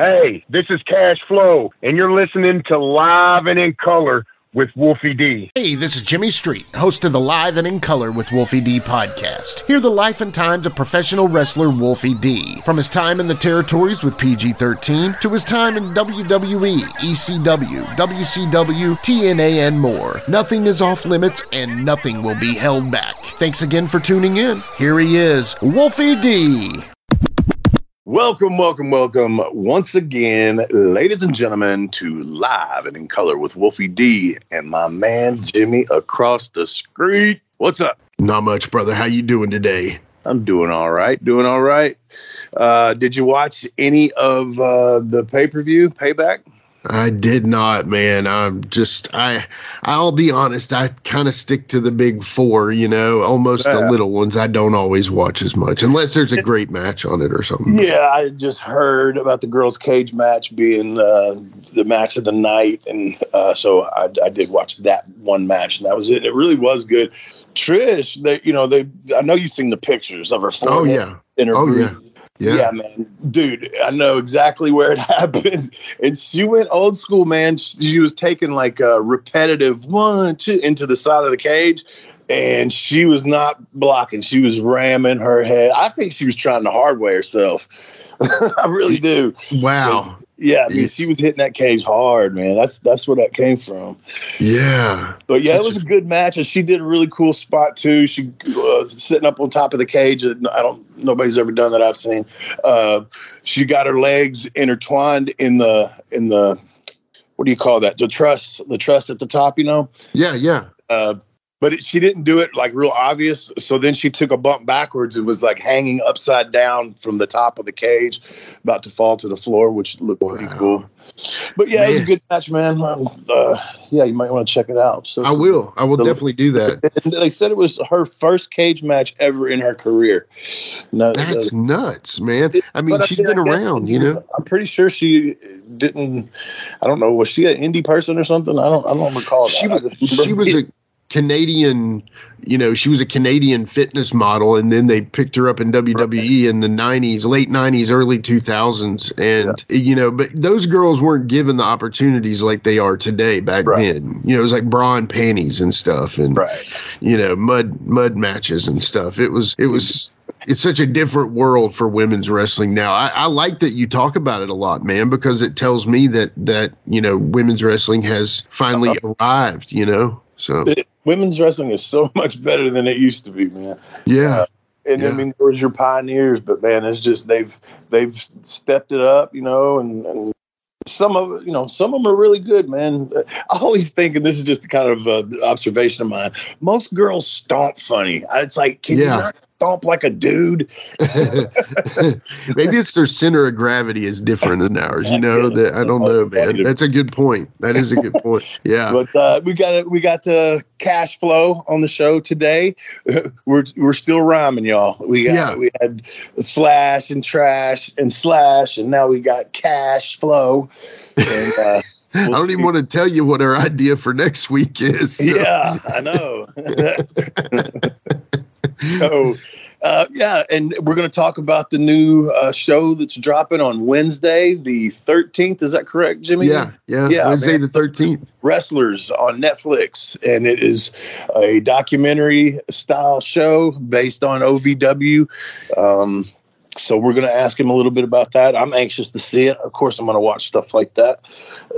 Hey, this is Cash Flo, and you're listening to Live and in Color with Wolfie D. Hey, this is Jimmy Street, host of the Live and in Color with Wolfie D podcast. Hear the life and times of professional wrestler Wolfie D. From his time in the territories with PG 13 to his time in WWE, ECW, WCW, TNA, and more. Nothing is off limits and nothing will be held back. Thanks again for tuning in. Here he is, Wolfie D. Welcome, welcome, welcome once again, ladies and gentlemen, to Live and in Color with Wolfie D and my man Jimmy across the street. What's up? Not much, brother. How you doing today? I'm doing all right. Doing all right. Uh, did you watch any of uh, the pay per view payback? I did not, man. I'm just I I'll be honest, I kind of stick to the big 4, you know, almost yeah. the little ones I don't always watch as much unless there's a great match on it or something. Yeah, I just heard about the girls cage match being uh, the match of the night and uh, so I, I did watch that one match and that was it. It really was good. Trish, they you know, they I know you've seen the pictures of her Oh yeah. In her oh, yeah. Yeah. yeah. man. Dude, I know exactly where it happened. And she went old school, man. She was taking like a repetitive one, two into the side of the cage. And she was not blocking. She was ramming her head. I think she was trying to hardway herself. I really do. Wow. Yeah, I mean, she was hitting that cage hard, man. That's that's where that came from. Yeah, but yeah, it was a good match, and she did a really cool spot too. She uh, sitting up on top of the cage. I don't. Nobody's ever done that I've seen. Uh, she got her legs intertwined in the in the what do you call that? The truss, the truss at the top. You know. Yeah, yeah. Uh, but it, she didn't do it like real obvious. So then she took a bump backwards and was like hanging upside down from the top of the cage, about to fall to the floor, which looked wow. pretty cool. But yeah, man. it was a good match, man. Uh, yeah, you might want to check it out. So I will. I will the, definitely do that. They said it was her first cage match ever in her career. No, That's uh, nuts, man. I mean, she's been around, you know. I'm pretty sure she didn't. I don't know. Was she an indie person or something? I don't. I don't recall. She that. was. She was a Canadian, you know, she was a Canadian fitness model, and then they picked her up in WWE in the '90s, late '90s, early 2000s, and yeah. you know, but those girls weren't given the opportunities like they are today back right. then. You know, it was like bra and panties and stuff, and right. you know, mud mud matches and stuff. It was it was it's such a different world for women's wrestling now. I, I, like that you talk about it a lot, man, because it tells me that that you know women's wrestling has finally uh-huh. arrived. You know, so it, women's wrestling is so much better than it used to be, man. Yeah. Uh, and yeah. I mean, there was your pioneers, but man, it's just they've they've stepped it up, you know, and, and some of you know some of them are really good, man. I always think, and this is just a kind of uh, observation of mine. Most girls stomp funny. It's like, can yeah. you not stomp like a dude. Maybe it's their center of gravity is different than ours. You know that I don't know, man. That's a good point. That is a good point. Yeah. But uh, we got we got uh, Cash Flo on the show today. We're we're still rhyming, y'all. We got yeah. we had flash and trash and slash, and now we got Cash Flo. And, uh, We'll I don't see. even want to tell you what our idea for next week is. So. Yeah, I know. so uh, yeah, and we're going to talk about the new uh, show that's dropping on Wednesday, the 13th. Is that correct, Jimmy? Yeah, yeah, yeah Wednesday man. the 13th. Wrestlers on Netflix, and it is a documentary style show based on OVW. Um, so we're going to ask him a little bit about that. I'm anxious to see it. Of course, I'm going to watch stuff like that.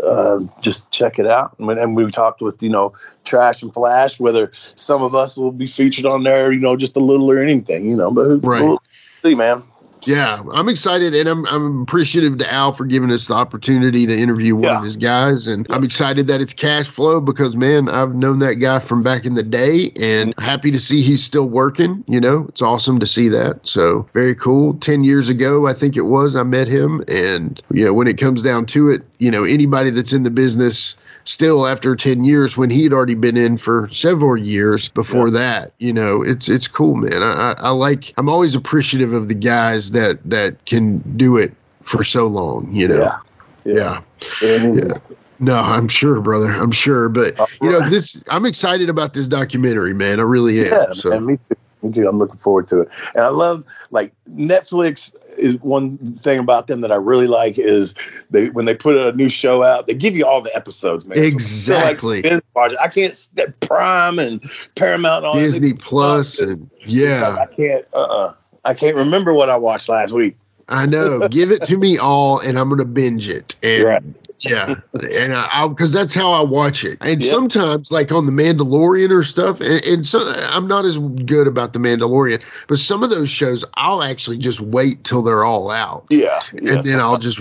Uh, just check it out. And we talked with you know Trash and Flash, whether some of us will be featured on there, you know, just a little or anything, you know. But right. we'll see, man. Yeah, I'm excited and I'm I'm appreciative to Al for giving us the opportunity to interview one yeah. of his guys. And I'm excited that it's Cash Flo because man, I've known that guy from back in the day and happy to see he's still working. You know, it's awesome to see that. So very cool. Ten years ago, I think it was, I met him. And you know, when it comes down to it, you know, anybody that's in the business still after 10 years when he'd already been in for several years before yeah. that you know it's it's cool man I, I like i'm always appreciative of the guys that that can do it for so long you know yeah yeah, yeah. No, I'm sure, brother. I'm sure, but you know this. I'm excited about this documentary, man. I really am. Yeah, so. man, me too. Me too. I'm looking forward to it. And I love like Netflix is one thing about them that I really like is they when they put a new show out, they give you all the episodes, man. Exactly. So like, I can't Prime and Paramount and Disney Plus and yeah. Like I can't uh uh I can't remember what I watched last week. I know. Give it to me all, and I'm gonna binge it. And right. Yeah, and I because that's how I watch it. And yep. sometimes, like on the Mandalorian or stuff, and, and so I'm not as good about the Mandalorian, but some of those shows I'll actually just wait till they're all out. Yeah, and then I'll just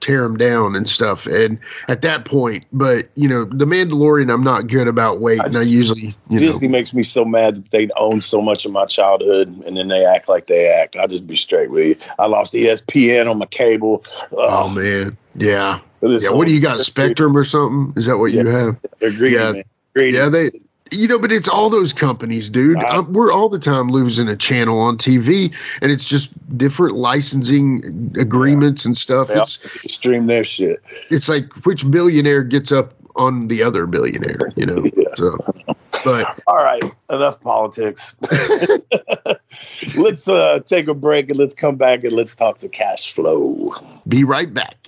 tear them down and stuff. And at that point, but you know, the Mandalorian, I'm not good about waiting. I, just, I usually Disney know. makes me so mad that they own so much of my childhood, and then they act like they act. I'll just be straight with you. I lost ESPN on my cable. Oh, oh man, yeah. Yeah, what do you got? Spectrum or something? Is that what yeah, you have? Yeah, yeah. They you know, but it's all those companies, dude. Uh, we're all the time losing a channel on TV, and it's just different licensing agreements yeah. and stuff. It's stream their shit. It's like which billionaire gets up on the other billionaire, you know. Yeah. So, but all right, enough politics. let's uh, take a break and let's come back and let's talk to Cash Flo. Be right back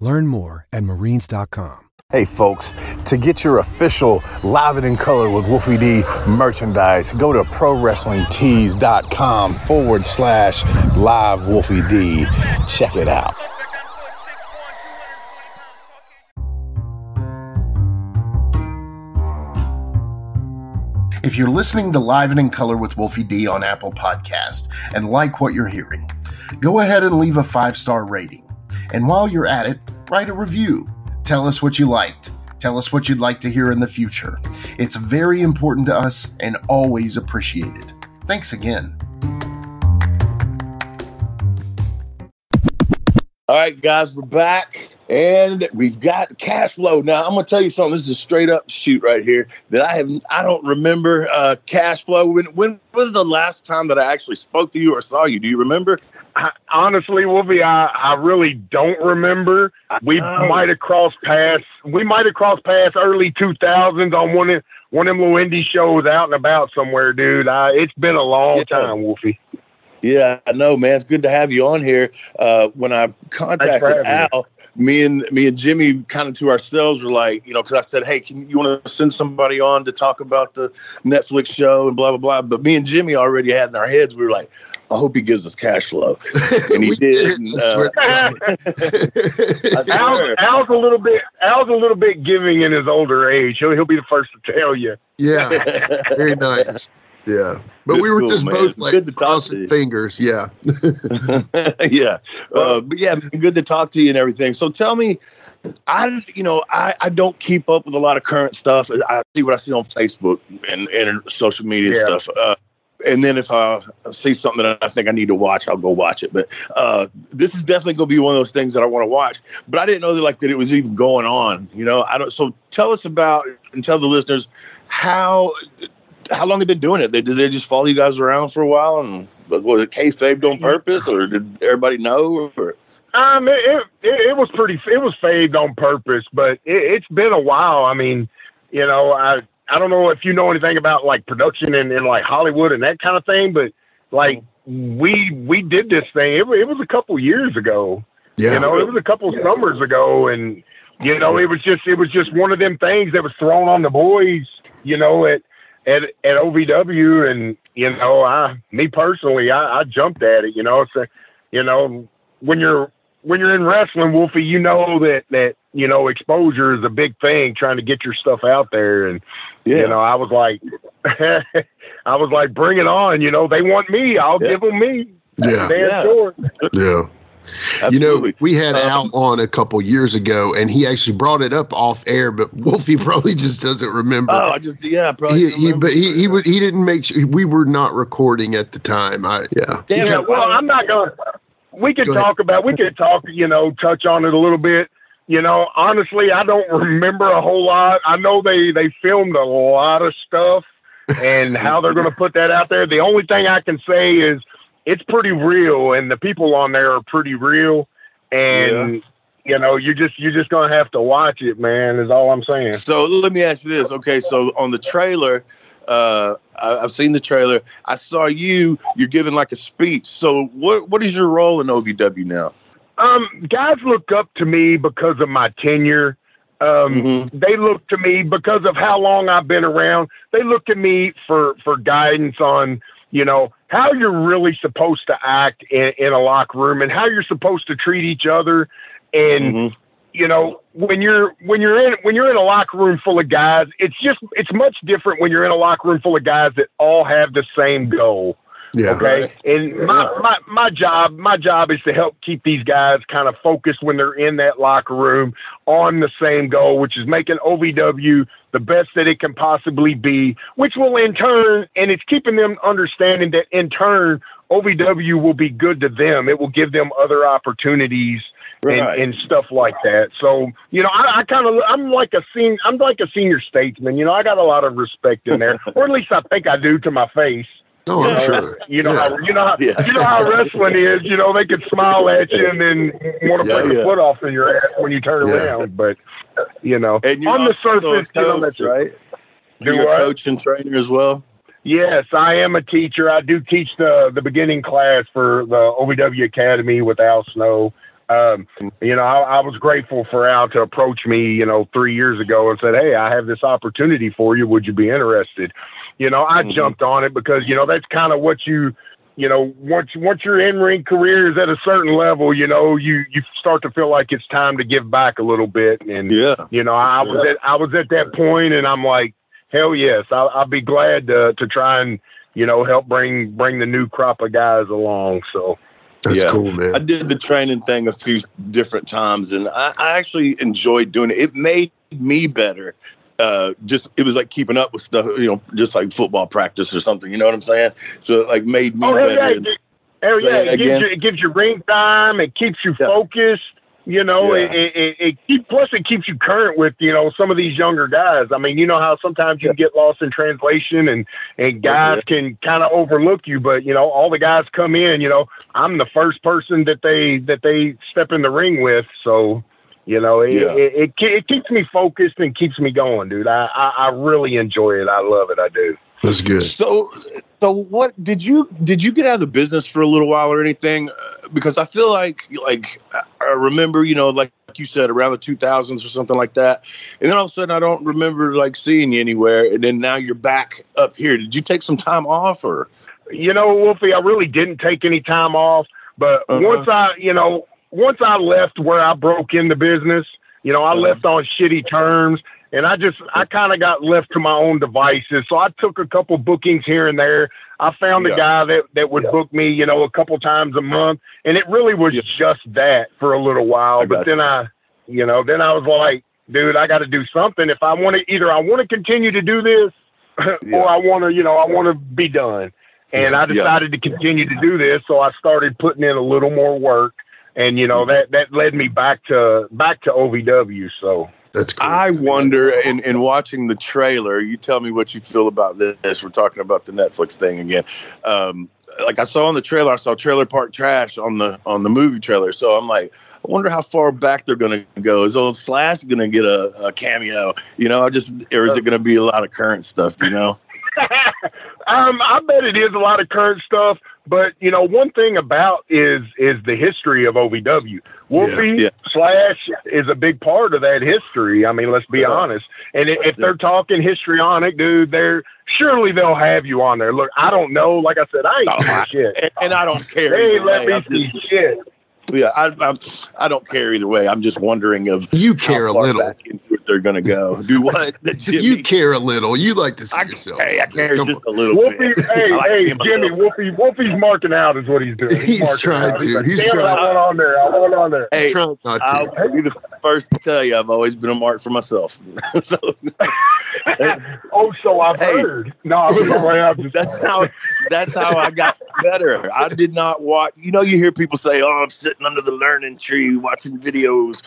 Learn more at marines.com. Hey folks, to get your official Live and in Color with Wolfie D merchandise, go to ProWrestlingTees.com forward slash live Wolfie D. Check it out. If you're listening to Live and in Color with Wolfie D on Apple Podcast and like what you're hearing, go ahead and leave a five star rating. And while you're at it, write a review. Tell us what you liked. Tell us what you'd like to hear in the future. It's very important to us and always appreciated. Thanks again. All right, guys, we're back. And we've got Cash Flo. Now I'm gonna tell you something. This is a straight up shoot right here that I have. I don't remember uh, Cash Flo. When when was the last time that I actually spoke to you or saw you? Do you remember? I, honestly, Wolfie, I, I really don't remember. We might have crossed paths. We might have crossed paths early 2000s on one of one of them little indie shows out and about somewhere, dude. I, it's been a long yeah. time, Wolfie. Yeah, I know, man. It's good to have you on here. Uh, when I contacted Al, me and me and Jimmy kind of to ourselves were like, you know, because I said, hey, can you want to send somebody on to talk about the Netflix show and blah blah blah. But me and Jimmy already had in our heads, we were like, I hope he gives us Cash Flo, and he did. And, uh, Al's, Al's a little bit Al's a little bit giving in his older age. He'll he'll be the first to tell you. Yeah, very nice. Yeah, but this we were cool, just man. both like good to crossing fingers. Yeah, yeah, uh, but yeah, good to talk to you and everything. So tell me, I you know I I don't keep up with a lot of current stuff. I see what I see on Facebook and and social media yeah. stuff. Uh, and then if I see something that I think I need to watch, I'll go watch it. But uh, this is definitely going to be one of those things that I want to watch. But I didn't know that like that it was even going on. You know, I don't. So tell us about and tell the listeners how how long they've been doing it? Did they just follow you guys around for a while and was it kayfabe on purpose or did everybody know? Or? Um, it, it, it was pretty, it was faded on purpose, but it, has been a while. I mean, you know, I, I don't know if you know anything about like production and, and like Hollywood and that kind of thing, but like we, we did this thing. It, it was a couple years ago. Yeah. You know, it was a couple yeah. summers ago and, you know, it was just, it was just one of them things that was thrown on the boys, you know, at, at at OVW, and you know, I me personally, I, I jumped at it. You know, so you know, when you're when you're in wrestling, Wolfie, you know that that you know exposure is a big thing. Trying to get your stuff out there, and yeah. you know, I was like, I was like, bring it on. You know, they want me, I'll yeah. give them me. Yeah, yeah. Sure. yeah. Absolutely. You know, we had um, Al on a couple years ago, and he actually brought it up off air, but Wolfie probably just doesn't remember. Oh, I just yeah, probably. He, he but he he, he didn't make sure we were not recording at the time. I yeah. Damn yeah. Well, I'm not going. We could talk about. We could talk. You know, touch on it a little bit. You know, honestly, I don't remember a whole lot. I know they they filmed a lot of stuff and how they're going to put that out there. The only thing I can say is it's pretty real, and the people on there are pretty real. And yeah. you know, you're just you're just gonna have to watch it, man. Is all I'm saying. So let me ask you this. Okay, so on the trailer, uh, I, have seen the trailer. I saw you. You're giving like a speech. So what what is your role in OVW now? Um, guys look up to me because of my tenure. Um, mm-hmm. They look to me because of how long I've been around. They look to me for for guidance on you know how you're really supposed to act in, in a locker room and how you're supposed to treat each other and mm-hmm. You know when you're when you're in when you're in a locker room full of guys it's just it's much different when you're in a locker room full of guys that all have the same goal yeah. Okay. Right. And my, my, my job, my job is to help keep these guys kind of focused when they're in that locker room on the same goal, which is making OVW the best that it can possibly be, which will in turn, and it's keeping them understanding that in turn, OVW will be good to them. It will give them other opportunities and, right. and stuff like that. So, you know, I, I kind of, I'm like a senior, I'm like a senior statesman. You know, I got a lot of respect in there, or at least I think I do to my face. Oh, I'm sure. You know yeah. how you know how, yeah. you know how wrestling is. You know they could smile at you and then want to yeah, put the foot off of your ass when you turn around. But you know, and on the surface, coach, you know, that's right. Do You're a coach and trainer as well. Yes, I am a teacher. I do teach the the beginning class for the OVW Academy with Al Snow. Um, you know, I, I was grateful for Al to approach me, you know, three years ago and said, "Hey, I have this opportunity for you. Would you be interested?" You know, I mm-hmm. jumped on it because you know that's kind of what you you know, once once your in ring career is at a certain level, you know, you you start to feel like it's time to give back a little bit. And yeah, you know, I sure. was at I was at that point, and I'm like, hell yes, I'll, I'll be glad to to try and you know help bring bring the new crop of guys along. So. That's yeah. cool, man. I did the training thing a few different times, and I, I actually enjoyed doing it. It made me better uh, just it was like keeping up with stuff, you know, just like football practice or something. You know what I'm saying? So it like made me oh, better. Yeah, oh yeah, it gives, you, it gives you ring time. It keeps you yeah. focused. You know, yeah. it, it, it keep, plus it keeps you current with you know some of these younger guys. I mean, you know how sometimes you yeah. get lost in translation and and oh, guys can kind of overlook you, but you know all the guys come in. You know, I'm the first person that they that they step in the ring with, so you know, it, yeah. it, it, it, keeps me focused and keeps me going, dude. I, I, I really enjoy it. I love it. I do. That's good. So, so what did you did you get out of the business for a little while or anything? Uh, because I feel like like I remember, you know, like you said, around the two thousands or something like that, and then all of a sudden I don't remember like seeing you anywhere, and then now you're back up here. Did you take some time off or? You know, Wolfie, I really didn't take any time off, but uh-huh. once I, you know, once I left where I broke into business, you know, I uh-huh. left on shitty terms and I just I kind of got left to my own devices. So I took a couple bookings here and there. I found yeah. a guy that that would yeah. book me, you know, a couple times a month, and it really was yeah. just that for a little while. But then you. I, you know, then I was like, dude, I got to do something if I want to. Either I want to continue to do this, or I want to, you know, I want to be done. And I decided to continue to do this, so I started putting in a little more work and you know mm-hmm. that that led me back to back to OVW. So that's cool. I wonder in in watching the trailer. You tell me what you feel about this. We're talking about the Netflix thing again. Um, like I saw on the trailer, I saw Trailer Park Trash on the on the movie trailer. So I'm like, I wonder how far back they're going to go. Is old Slash going to get a, a, cameo? You know, I just or is it going to be a lot of current stuff? You know. um, I bet it is a lot of current stuff. But you know, one thing about is is the history of OVW. Wolfie yeah, yeah. Slash is a big part of that history. I mean, let's be yeah. honest. And if they're talking histrionic, dude, they're surely they'll have you on there. Look, I don't know. Like I said, I ain't oh, shit, and, and, I don't care. They let me see just, shit. Yeah, I, I, I don't care either way. I'm just wondering of you care a little. they're gonna go. Do what? you care a little. You like to see I, yourself. Hey, I care Come just on. a little Wolfie, bit. hey, like hey, Jimmy, myself. Wolfie, Wolfie's marking out is what he's doing. He's marking trying out. to. like, He's "Damn it, trying- I want on there. I want on there. Hey, Trying not to. I'll be the first to tell you, I've always been a mark for myself. so oh, so I've Hey. heard. No, I'm sorry. I'm just, that's how that's how I got better. I did not watch. You know, you hear people say, "Oh, I'm sitting under the learning tree watching videos."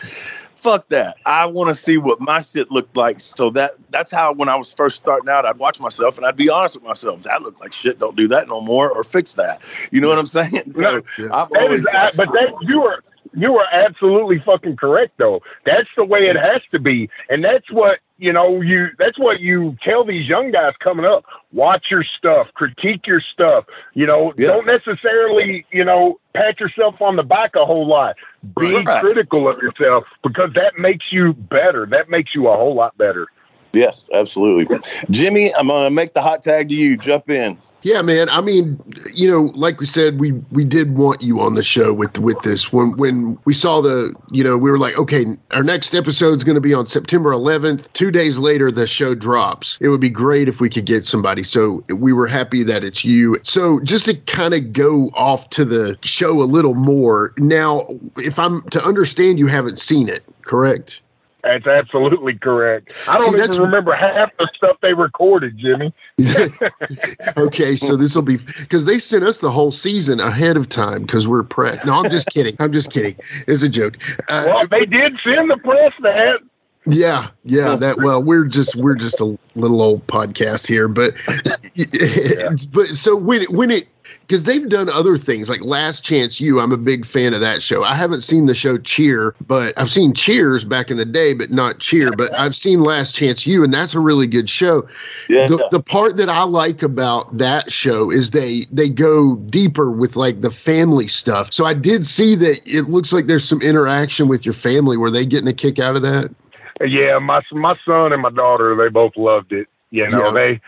Fuck that. I want to see what my shit looked like. So that that's how when I was first starting out, I'd watch myself and I'd be honest with myself. That looked like shit. Don't do that no more, or fix that. You know what I'm saying? So Yeah. I've that always but that you are you are absolutely fucking correct though. That's the way it has to be, and that's what you know. You that's what you tell these young guys coming up. Watch your stuff, critique your stuff. You know, Yeah. don't necessarily you know pat yourself on the back a whole lot. Be Right. critical of yourself because that makes you better. That makes you a whole lot better. yes, absolutely. Jimmy, I'm gonna make the hot tag to you. Jump in. Yeah, man. I mean, you know, like we said, we we did want you on the show with with this. When when we saw the, you know, we were like, okay, our next episode is going to be on September 11th. Two days later, the show drops. It would be great if we could get somebody. So we were happy that it's you. So just to kind of go off to the show a little more. Now, if I'm to understand, you haven't seen it, correct? That's absolutely correct. I don't that's- even remember half the stuff they recorded, Jimmy. okay, so this will be because they sent us the whole season ahead of time because we're prep. No, I'm just kidding. I'm just kidding. It's a joke. Uh, Well, they did send the press that. yeah, yeah. That well, we're just we're just a little old podcast here, but but so when it, when it because they've done other things like Last Chance U. I'm a big fan of that show. I haven't seen the show Cheer, but I've seen Cheers back in the day, but not Cheer. But I've seen Last Chance U, and that's a really good show Yeah. the, the part that I like about that show is they they go deeper with like the family stuff. So I did see that it looks like there's some interaction with your family. Were they getting a kick out of that? Yeah, my my son and my daughter, they both loved it. You know, Yeah. they,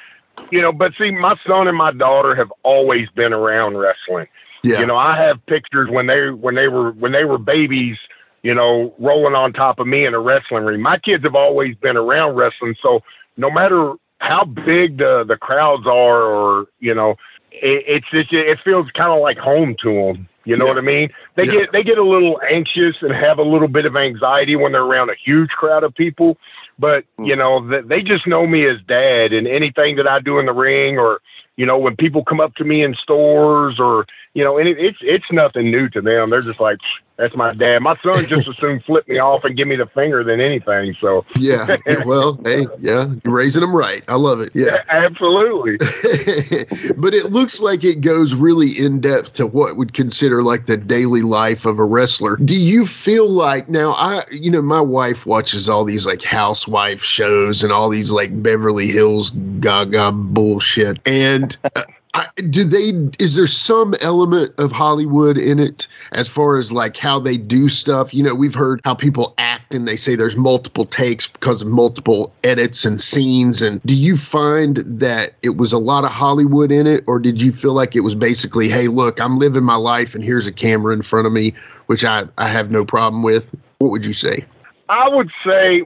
you know, but see, my son and my daughter have always been around wrestling. Yeah, You know, I have pictures when they when they were when they were babies. You know, rolling on top of me in a wrestling ring. My kids have always been around wrestling, so no matter how big the the crowds are, or you know, it, it's just it feels kind of like home to them. You know Yeah. what I mean? They Yeah. get they get a little anxious and have a little bit of anxiety when they're around a huge crowd of people. But Hmm. you know, th- they just know me as dad, and anything that I do in the ring, or you know, when people come up to me in stores, or you know, and it, it's it's nothing new to them. They're just like, "That's my dad." My son just as soon flip me off and give me the finger than anything. So, yeah. well, hey, yeah, you're raising them right. I love it. Yeah. absolutely. but it looks like it goes really in depth to what would consider like the daily life of a wrestler. Do you feel like now I you know my wife watches all these like housewife shows and all these like Beverly Hills gaga bullshit and uh, I, do they is there some element of Hollywood in it as far as like how they do stuff? You know we've heard how people act and they say there's multiple takes because of multiple edits and scenes and do you find that it was a lot of Hollywood in it or did you feel like it was basically hey look I'm living my life and here's a camera in front of me which I I have no problem with? What would you say? I would say,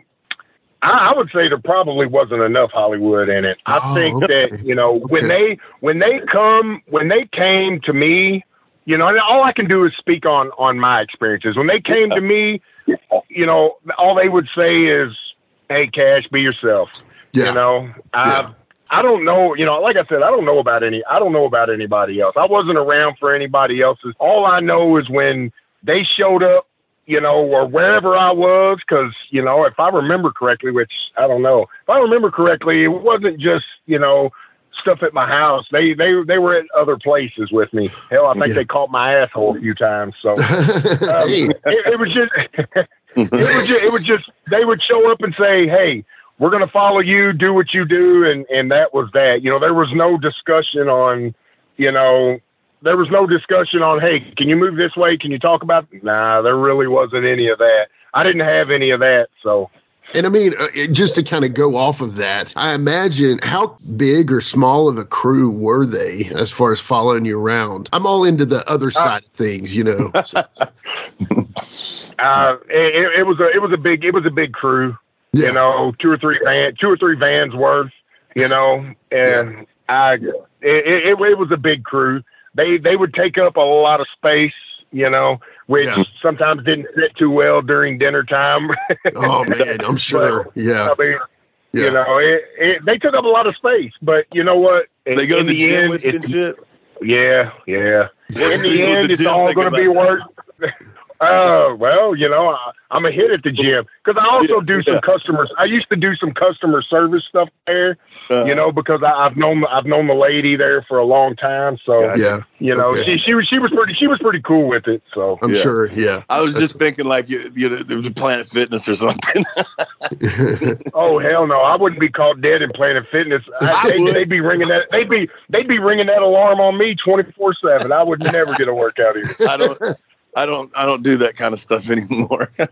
I, I would say there probably wasn't enough Hollywood in it. I Oh, think okay. that you know when Okay. they when they come when they came to me, you know, and all I can do is speak on on my experiences. When they came to me, you know, all they would say is, "Hey, Cash, be yourself." yeah You know, I Yeah. I don't know. You know, like I said, I don't know about any. I don't know about anybody else. I wasn't around for anybody else's. All I know is when they showed up you know, or wherever I was, because you know, if I remember correctly, which I don't know, if I remember correctly, it wasn't just you know stuff at my house. They they they were at other places with me. Hell, I think Yeah. they caught my asshole a few times. So um, hey it, it was just it was just it was just they would show up and say, "Hey, we're going to follow you, do what you do," and and that was that. You know, there was no discussion on, you know, there was no discussion on, "Hey, can you move this way? Can you talk about?" Nah, there really wasn't any of that. I didn't have any of that, so. And I mean, uh, just to kind of go off of that, I imagine how big or small of a crew were they as far as following you around? I'm all into the other side of things, you know. So, Uh, it, it was a it was a big it was a big crew. Yeah. You know, two or three van, two or three vans worth. You know, and yeah. I it, it, it was a big crew. They they would take up a lot of space. You know, which yeah. sometimes didn't fit too well during dinner time. oh man, I'm sure. but, yeah. I mean, yeah. You know, it, it, they took up a lot of space, but you know what? They go to the, the gym end, with and shit. Yeah, yeah. In the end, it's all going to be worth. Oh, uh, well, you know, I, am a hit at the gym because I also yeah, do some yeah. customers. I used to do some customer service stuff there, uh, you know, because I, have known I've known the lady there for a long time. So yeah, you know, okay. she she was she was pretty she was pretty cool with it. So I'm yeah. sure. Yeah, I was just thinking like you, you know, there was a Planet Fitness or something. oh hell no, I wouldn't be caught dead in Planet Fitness. I, they, would be ringing that they'd be they'd be ringing that alarm on me 24 seven. I would never get a workout here. I don't. I don't I don't do that kind of stuff anymore.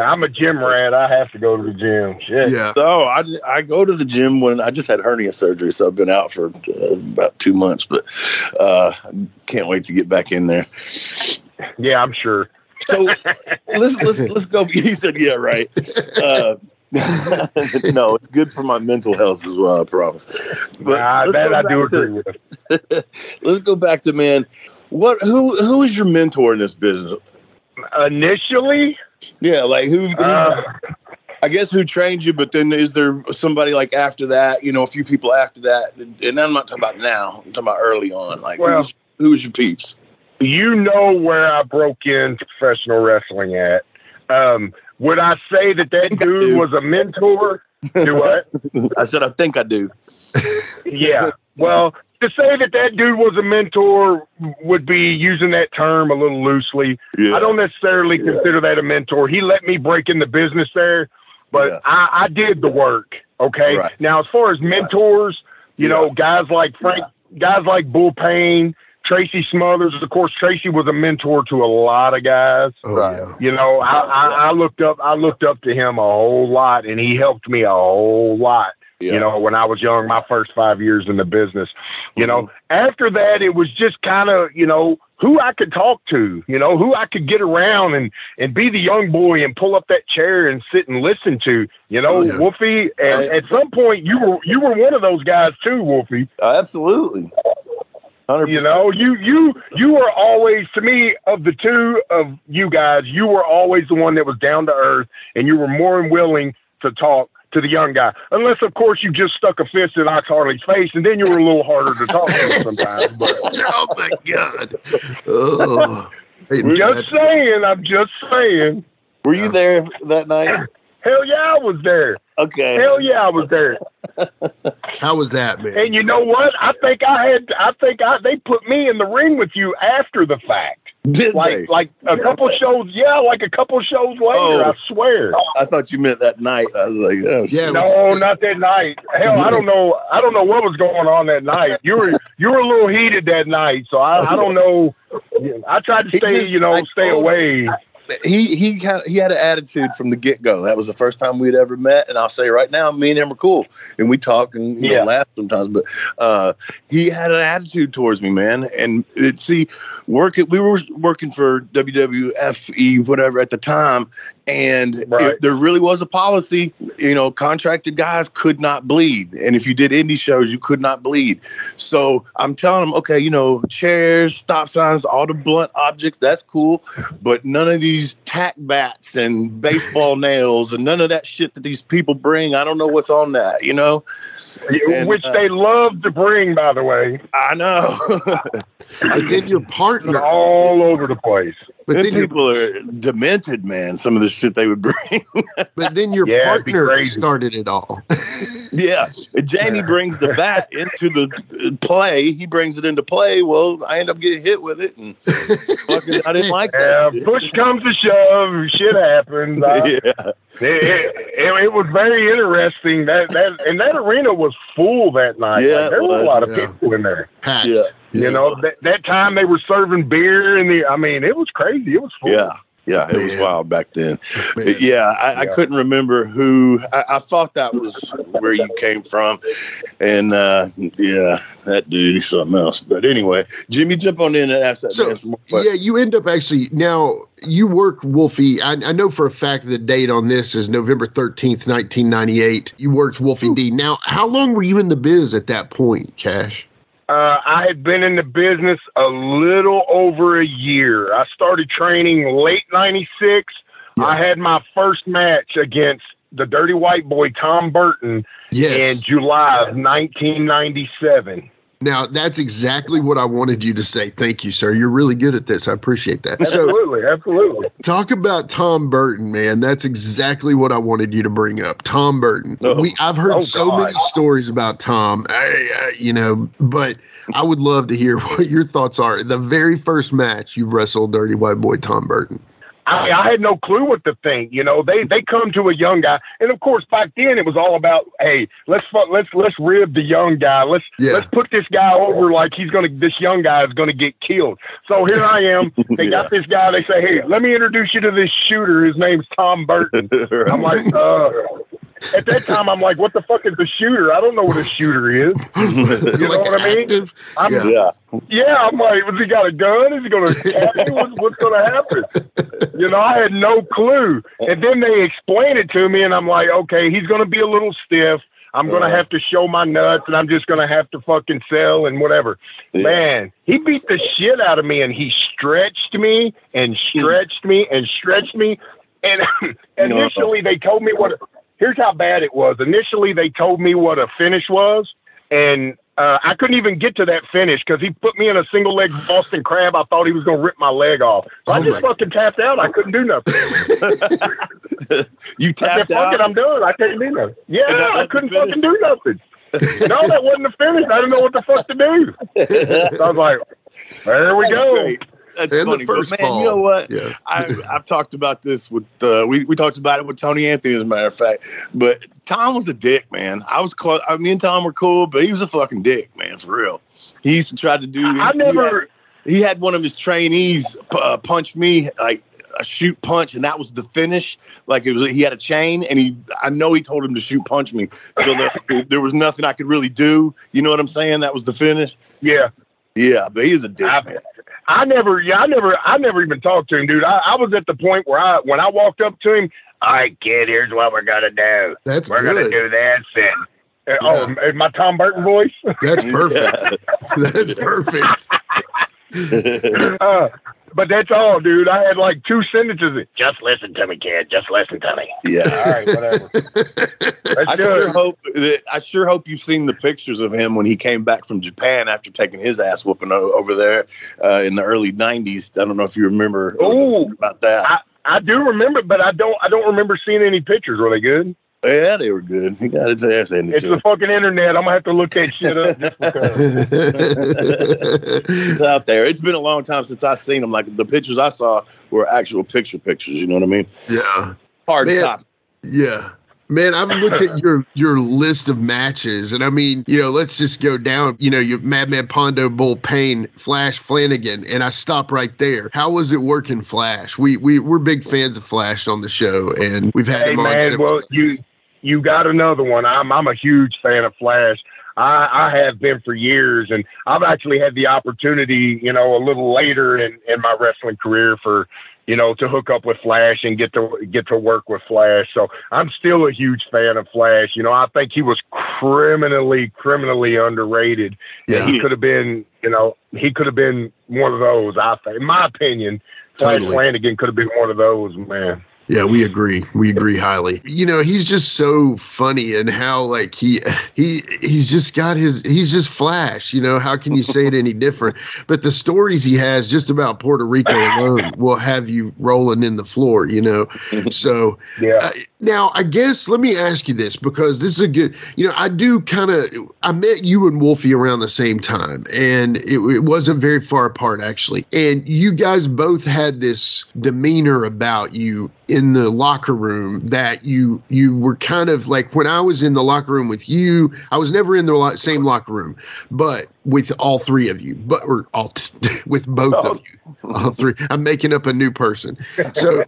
I'm a gym rat. I have to go to the gym. Shit. Yeah. So I I go to the gym when I just had hernia surgery, so I've been out for uh, about two months, but uh, can't wait to get back in there. Yeah, I'm sure. So let's let's let's go. He said, "Yeah, right." Uh, no, it's good for my mental health as well. I promise. But nah, that I do agree to, with. let's go back to man what who who is your mentor in this business? Initially, yeah, like who? who uh, I guess who trained you, but then is there somebody like after that? You know, a few people after that, and I'm not talking about now. I'm talking about early on. Like, well, who's, who's your peeps? You know where I broke into professional wrestling at. Um, would I say that that dude was a mentor? Do what? I said I think I do. yeah. Well, to say that that dude was a mentor would be using that term a little loosely. Yeah. I don't necessarily yeah. consider that a mentor. He let me break in the business there, but yeah. I, I, did the work. Okay. Right. Now, as far as mentors, you know, guys like Frank, guys like Bull Payne, Tracy Smothers. Of course, Tracy was a mentor to a lot of guys. Oh, yeah. You know, I, I, I looked up, I looked up to him a whole lot, and he helped me a whole lot yeah. You know, when I was young, my first five years in the business, you know, mm-hmm. after that, it was just kind of, you know, who I could talk to, you know, who I could get around and, and be the young boy and pull up that chair and sit and listen to, you know, oh, yeah. Wolfie. And I, at some point you were, you were one of those guys too, Wolfie. Absolutely. 100%. You know, you you you were always to me of the two of you guys, you were always the one that was down to earth, and you were more than willing to talk to the young guy. Unless, of course, you just stuck a fist in Ox Harley's face, and then you were a little harder to talk to sometimes. But oh my god! Oh, just saying. I'm just saying. Were you there that night? Hell yeah, I was there. Okay. Hell yeah, I was there. How was that, man? And you know what? I think I had. I think I they put me in the ring with you after the fact. Did like they? like a couple shows, yeah, like a couple shows later. Oh, I swear. I thought you meant that night. I was like, oh, yeah, no, not that night. Hell, I don't know. I don't know what was going on that night. You were you were a little heated that night, so I, I don't know. I tried to stay, just, you know, stay away he he had he had an attitude from the get go. That was the first time we'd ever met, and I'll say right now, me and him are cool, and we talk and you yeah. know, laugh sometimes. But uh, he had an attitude towards me, man. And it, see, working we were working for WWFE whatever at the time, and right. it, there really was a policy. You know, contracted guys could not bleed, and if you did indie shows, you could not bleed. So I'm telling them, okay, you know, chairs, stop signs, all the blunt objects, that's cool, but none of these tack bats and baseball nails and none of that shit that these people bring. I don't know what's on that, you know. And, Which uh, they love to bring, by the way. I know. but then your partner all over the place. But then people are demented, man. Some of the shit they would bring. but then your yeah, partner started it all. yeah, Jamie brings the bat into the play. He brings it into play. Well, I end up getting hit with it, and fucking, I didn't like that. Yeah, push comes to shove, shit happens. I, yeah, it, it, it, was very interesting. That that and that arena was full that night. Yeah, like, there was, was, a lot of yeah. people in there. Packed. Yeah. You know, that, that time they were serving beer and the, I mean, it was crazy. It was full. Yeah. Yeah, it was wild back then. Yeah, I, yeah, I, couldn't remember who. I, I, thought that was where you came from, and uh, yeah, that dude is something else. But anyway, Jimmy, jump on in and ask that. So, yeah, you end up actually now. You work Wolfie. I, I, know for a fact the date on this is November thirteenth, nineteen ninety eight. You worked Wolfie Ooh. D. Now, how long were you in the biz at that point, Cash? Uh, I had been in the business a little over a year. I started training late '96. Yeah. I had my first match against the Dirty White Boy Tom Burton yes. in July of 1997. Now, that's exactly what I wanted you to say. Thank you, sir. You're really good at this. I appreciate that. Absolutely. So, absolutely. Talk about Tom Burton, man. That's exactly what I wanted you to bring up. Tom Burton. Oh. We I've heard oh, so God. many stories about Tom, I, you know, but I would love to hear what your thoughts are. The very first match you wrestled Dirty White Boy Tom Burton. I, I had no clue what to think. You know, they they come to a young guy, and of course back then it was all about, hey, let's let's let's rib the young guy. Let's yeah. let's put this guy over like he's gonna. This young guy is gonna get killed. So here I am. They yeah. got this guy. They say, hey, let me introduce you to this shooter. His name's Tom Burton. I'm like, uh, at that time, I'm like, what the fuck is the shooter? I don't know what a shooter is. You know like what I mean? I'm, yeah. Yeah, I'm like, has he got a gun? Is he going to attack me? What's, what's going to happen? You know, I had no clue. And then they explain it to me, and I'm like, okay, he's going to be a little stiff. I'm going to have to show my nuts, and I'm just going to have to fucking sell and whatever. Yeah. Man, he beat the shit out of me, and he stretched me and stretched me and stretched me. And initially, they told me what here's how bad it was. Initially, they told me what a finish was, and uh, I couldn't even get to that finish because he put me in a single leg Boston crab. I thought he was going to rip my leg off. So oh I just fucking tapped out. I couldn't do nothing. you tapped I said, Fuck out? it, I'm done. I can't do nothing. Yeah, I couldn't fucking do nothing. no, that wasn't the finish. I didn't know what the fuck to do. So I was like, there we go. Great that's and funny. but man, fall. you know what? Yeah. I, have talked about this with uh, we we talked about it with Tony Anthony as a matter of fact. But Tom was a dick, man. I was close. I, me and Tom were cool, but he was a fucking dick, man, for real. He used to try to do. I, I never. He had, he had, one of his trainees uh, punch me like a shoot punch, and that was the finish. Like it was, he had a chain, and he, I know he told him to shoot punch me, so there, there was nothing I could really do. You know what I'm saying? That was the finish. Yeah, yeah, but he's a dick. I, I never, yeah, I never, I never even talked to him, dude. I, I was at the point where I, when I walked up to him, all right, kid, here's what we're gonna do. That's we're good. gonna do this and. Uh, oh, yeah. Oh, my Tom Burton voice. That's perfect. That's perfect. uh, but that's all, dude. I had like two sentences. Just listen to me, kid. Just listen to me. Yeah. all right, whatever. I sure hope that I sure hope you've seen the pictures of him when he came back from Japan after taking his ass whooping over there uh, in the early '90s. I don't know if you remember Ooh, about that. I, I do remember, but I don't. I don't remember seeing any pictures. Were they good? Yeah, they were good. He got his ass in It's the fucking internet. I'm gonna have to look that shit up. it's out there. It's been a long time since I've seen them. Like the pictures I saw were actual picture pictures. You know what I mean? Yeah. Hard Man, copy. Yeah. Man, I've looked at your your list of matches, and I mean, you know, let's just go down. You know, you Madman Pondo, Bull Payne, Flash Flanagan, and I stop right there. How was it working Flash? We we we're big fans of Flash on the show, and we've had hey, him man, on. Well, you you got another one. I'm I'm a huge fan of Flash. I, I have been for years, and I've actually had the opportunity, you know, a little later in, in my wrestling career for, you know, to hook up with Flash and get to get to work with Flash. So I'm still a huge fan of Flash. You know, I think he was criminally, criminally underrated. Yeah. he could have been, you know, he could have been one of those. I think, in my opinion, Flash totally. Flanagan could have been one of those, man. Yeah, we agree. We agree highly. You know, he's just so funny and how like he he he's just got his he's just flash, you know, how can you say it any different? But the stories he has just about Puerto Rico alone will have you rolling in the floor, you know. So, yeah. Uh, now, I guess let me ask you this because this is a good, you know, I do kind of I met you and Wolfie around the same time and it, it wasn't very far apart actually. And you guys both had this demeanor about you in the locker room that you you were kind of like when I was in the locker room with you, I was never in the lo- same locker room, but with all three of you, but or all t- with both oh. of you, all three. I'm making up a new person. So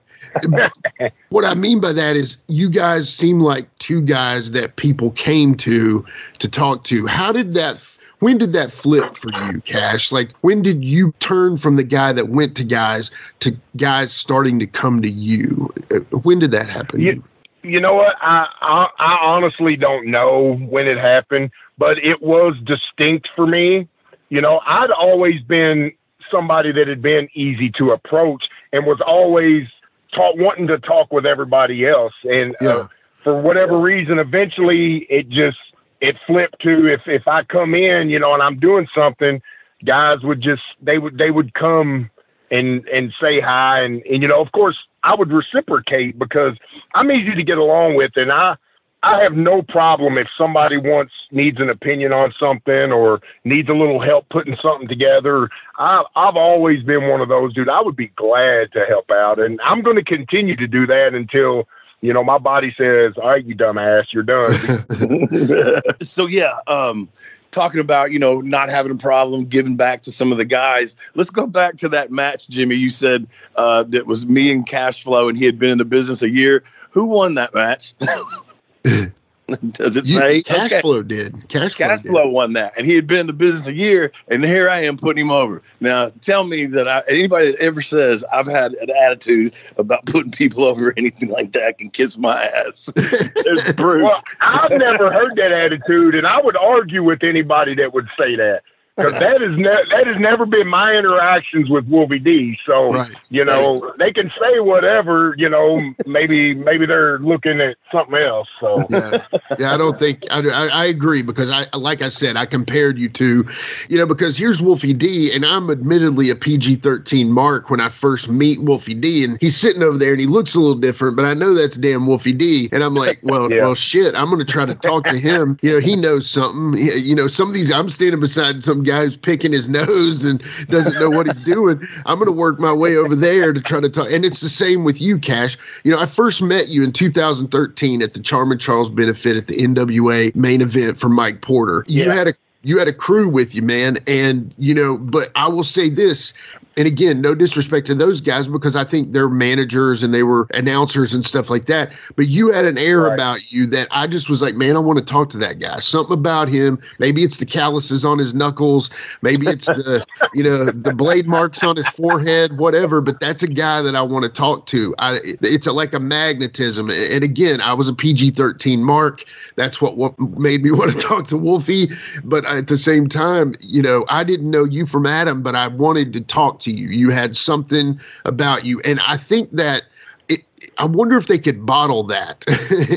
what I mean by that is you guys seem like two guys that people came to to talk to. How did that when did that flip for you, Cash? Like, when did you turn from the guy that went to guys to guys starting to come to you? Uh, when did that happen? You, you know what? I, I, I honestly don't know when it happened, but it was distinct for me. You know, I'd always been somebody that had been easy to approach and was always talk, wanting to talk with everybody else. And uh, yeah. uh, for whatever reason, eventually it just it flipped to if if I come in, you know, and I'm doing something, guys would just they would they would come and and say hi and and you know, of course, I would reciprocate because I'm easy to get along with and I I have no problem if somebody wants needs an opinion on something or needs a little help putting something together. I, I've always been one of those dude. I would be glad to help out, and I'm going to continue to do that until you know, my body says, "All right, you dumbass, you're done." so yeah, um, talking about you know not having a problem giving back to some of the guys. Let's go back to that match, Jimmy. You said uh, that was me and Cash Flo, and he had been in the business a year. Who won that match? Does it you, say cash okay. flow did? Cash, Cash Flo, did. won that, and he had been in the business a year, and here I am putting him over. Now, tell me that I, anybody that ever says I've had an attitude about putting people over or anything like that can kiss my ass. There's proof. Well, I've never heard that attitude, and I would argue with anybody that would say that because that is ne- that has never been my interactions with Wolfie D. So right. you know right. they can say whatever. You know, maybe maybe they're looking at something else. So yeah, yeah I don't think I, I, I agree because I like I said I compared you to, you know, because here's Wolfie D, and I'm admittedly a PG thirteen mark when I first meet Wolfie D, and he's sitting over there and he looks a little different, but I know that's damn Wolfie D, and I'm like, well, yeah. well, shit, I'm gonna try to talk to him. You know, he knows something. You know, some of these I'm standing beside some guy who's picking his nose and doesn't know what he's doing. I'm going to work my way over there to try to talk. And it's the same with you, Cash. You know, I first met you in 2013 at the Charming Charles benefit at the NWA main event for Mike Porter. You yeah. had a you had a crew with you, man. And, you know, but I will say this and again, no disrespect to those guys because I think they're managers and they were announcers and stuff like that. But you had an air right. about you that I just was like, man, I want to talk to that guy. Something about him. Maybe it's the calluses on his knuckles. Maybe it's the, you know, the blade marks on his forehead, whatever. But that's a guy that I want to talk to. I, it's a, like a magnetism. And again, I was a PG 13 mark. That's what, what made me want to talk to Wolfie. But at the same time, you know, I didn't know you from Adam, but I wanted to talk to to you. You had something about you. And I think that it, I wonder if they could bottle that.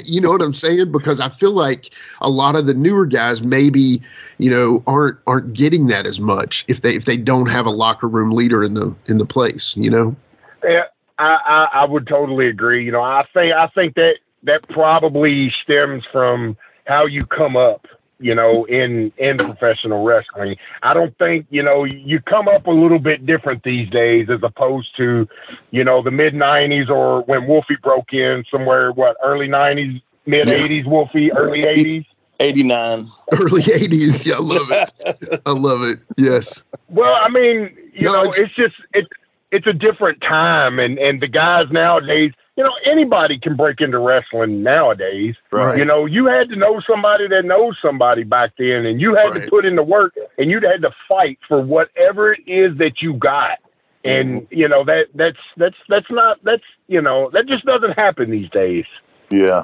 you know what I'm saying? Because I feel like a lot of the newer guys maybe, you know, aren't aren't getting that as much if they if they don't have a locker room leader in the in the place, you know? Yeah, I, I, I would totally agree. You know, I think I think that that probably stems from how you come up you know, in in professional wrestling. I don't think, you know, you come up a little bit different these days as opposed to, you know, the mid '90s or when Wolfie broke in somewhere. What early '90s, mid '80s, Wolfie, early '80s. 89 early 80s yeah i love it i love it yes well i mean you no, know it's, it's just it, it's a different time and and the guys nowadays you know, anybody can break into wrestling nowadays. Right. You know, you had to know somebody that knows somebody back then, and you had right. to put in the work, and you had to fight for whatever it is that you got. And mm-hmm. you know that that's that's that's not that's you know that just doesn't happen these days. Yeah.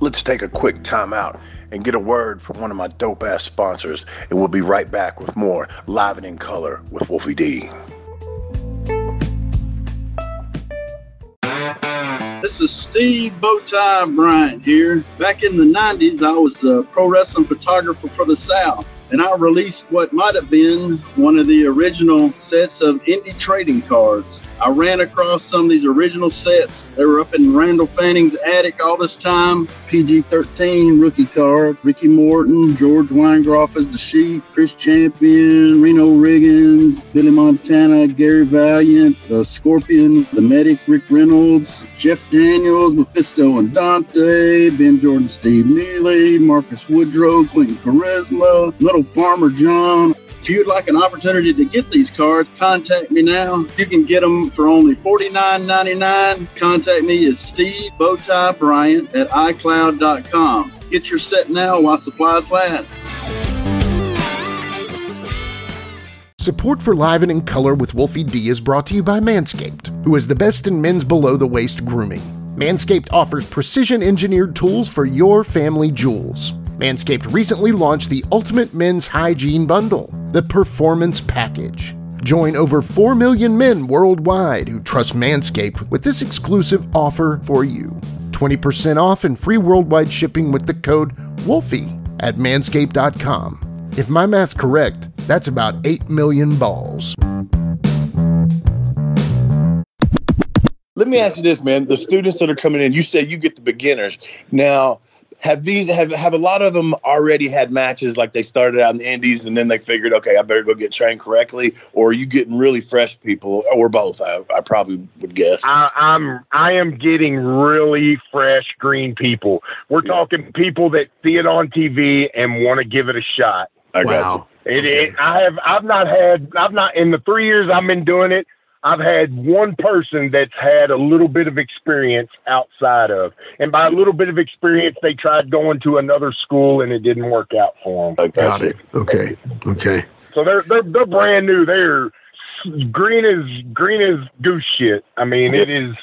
Let's take a quick time out and get a word from one of my dope ass sponsors, and we'll be right back with more Live and in Color with Wolfie D. This is Steve Bowtie Bryant here. Back in the 90s, I was a pro wrestling photographer for the South. And I released what might have been one of the original sets of indie trading cards. I ran across some of these original sets. They were up in Randall Fanning's attic all this time. PG 13 rookie card, Ricky Morton, George Weingroff as the Sheep, Chris Champion, Reno Riggins, Billy Montana, Gary Valiant, the Scorpion, the Medic, Rick Reynolds, Jeff Daniels, Mephisto and Dante, Ben Jordan, Steve Neely, Marcus Woodrow, Clinton Charisma, Little Farmer John. If you'd like an opportunity to get these cards, contact me now. You can get them for only $49.99. Contact me at Steve Bowtie Bryant at iCloud.com. Get your set now while supplies last. Support for Live and in Color with Wolfie D is brought to you by Manscaped, who is the best in men's below the waist grooming. Manscaped offers precision engineered tools for your family jewels. Manscaped recently launched the Ultimate Men's Hygiene Bundle, the Performance Package. Join over 4 million men worldwide who trust Manscaped with this exclusive offer for you 20% off and free worldwide shipping with the code WOLFIE at manscaped.com. If my math's correct, that's about 8 million balls. Let me ask you this, man. The students that are coming in, you said you get the beginners. Now, have these have have a lot of them already had matches like they started out in the indies and then they figured okay i better go get trained correctly or are you getting really fresh people or both i, I probably would guess I, i'm i am getting really fresh green people we're Yeah. talking people that see it on tv and want to give it a shot i got Wow. It, it, I have. I've not had. I've not in the three years I've been doing it. I've had one person that's had a little bit of experience outside of, and by a little bit of experience, they tried going to another school and it didn't work out for them. I got Got you. it. Okay. Okay. So they're they're they're brand new. They're green as green as goose shit. I mean, it is.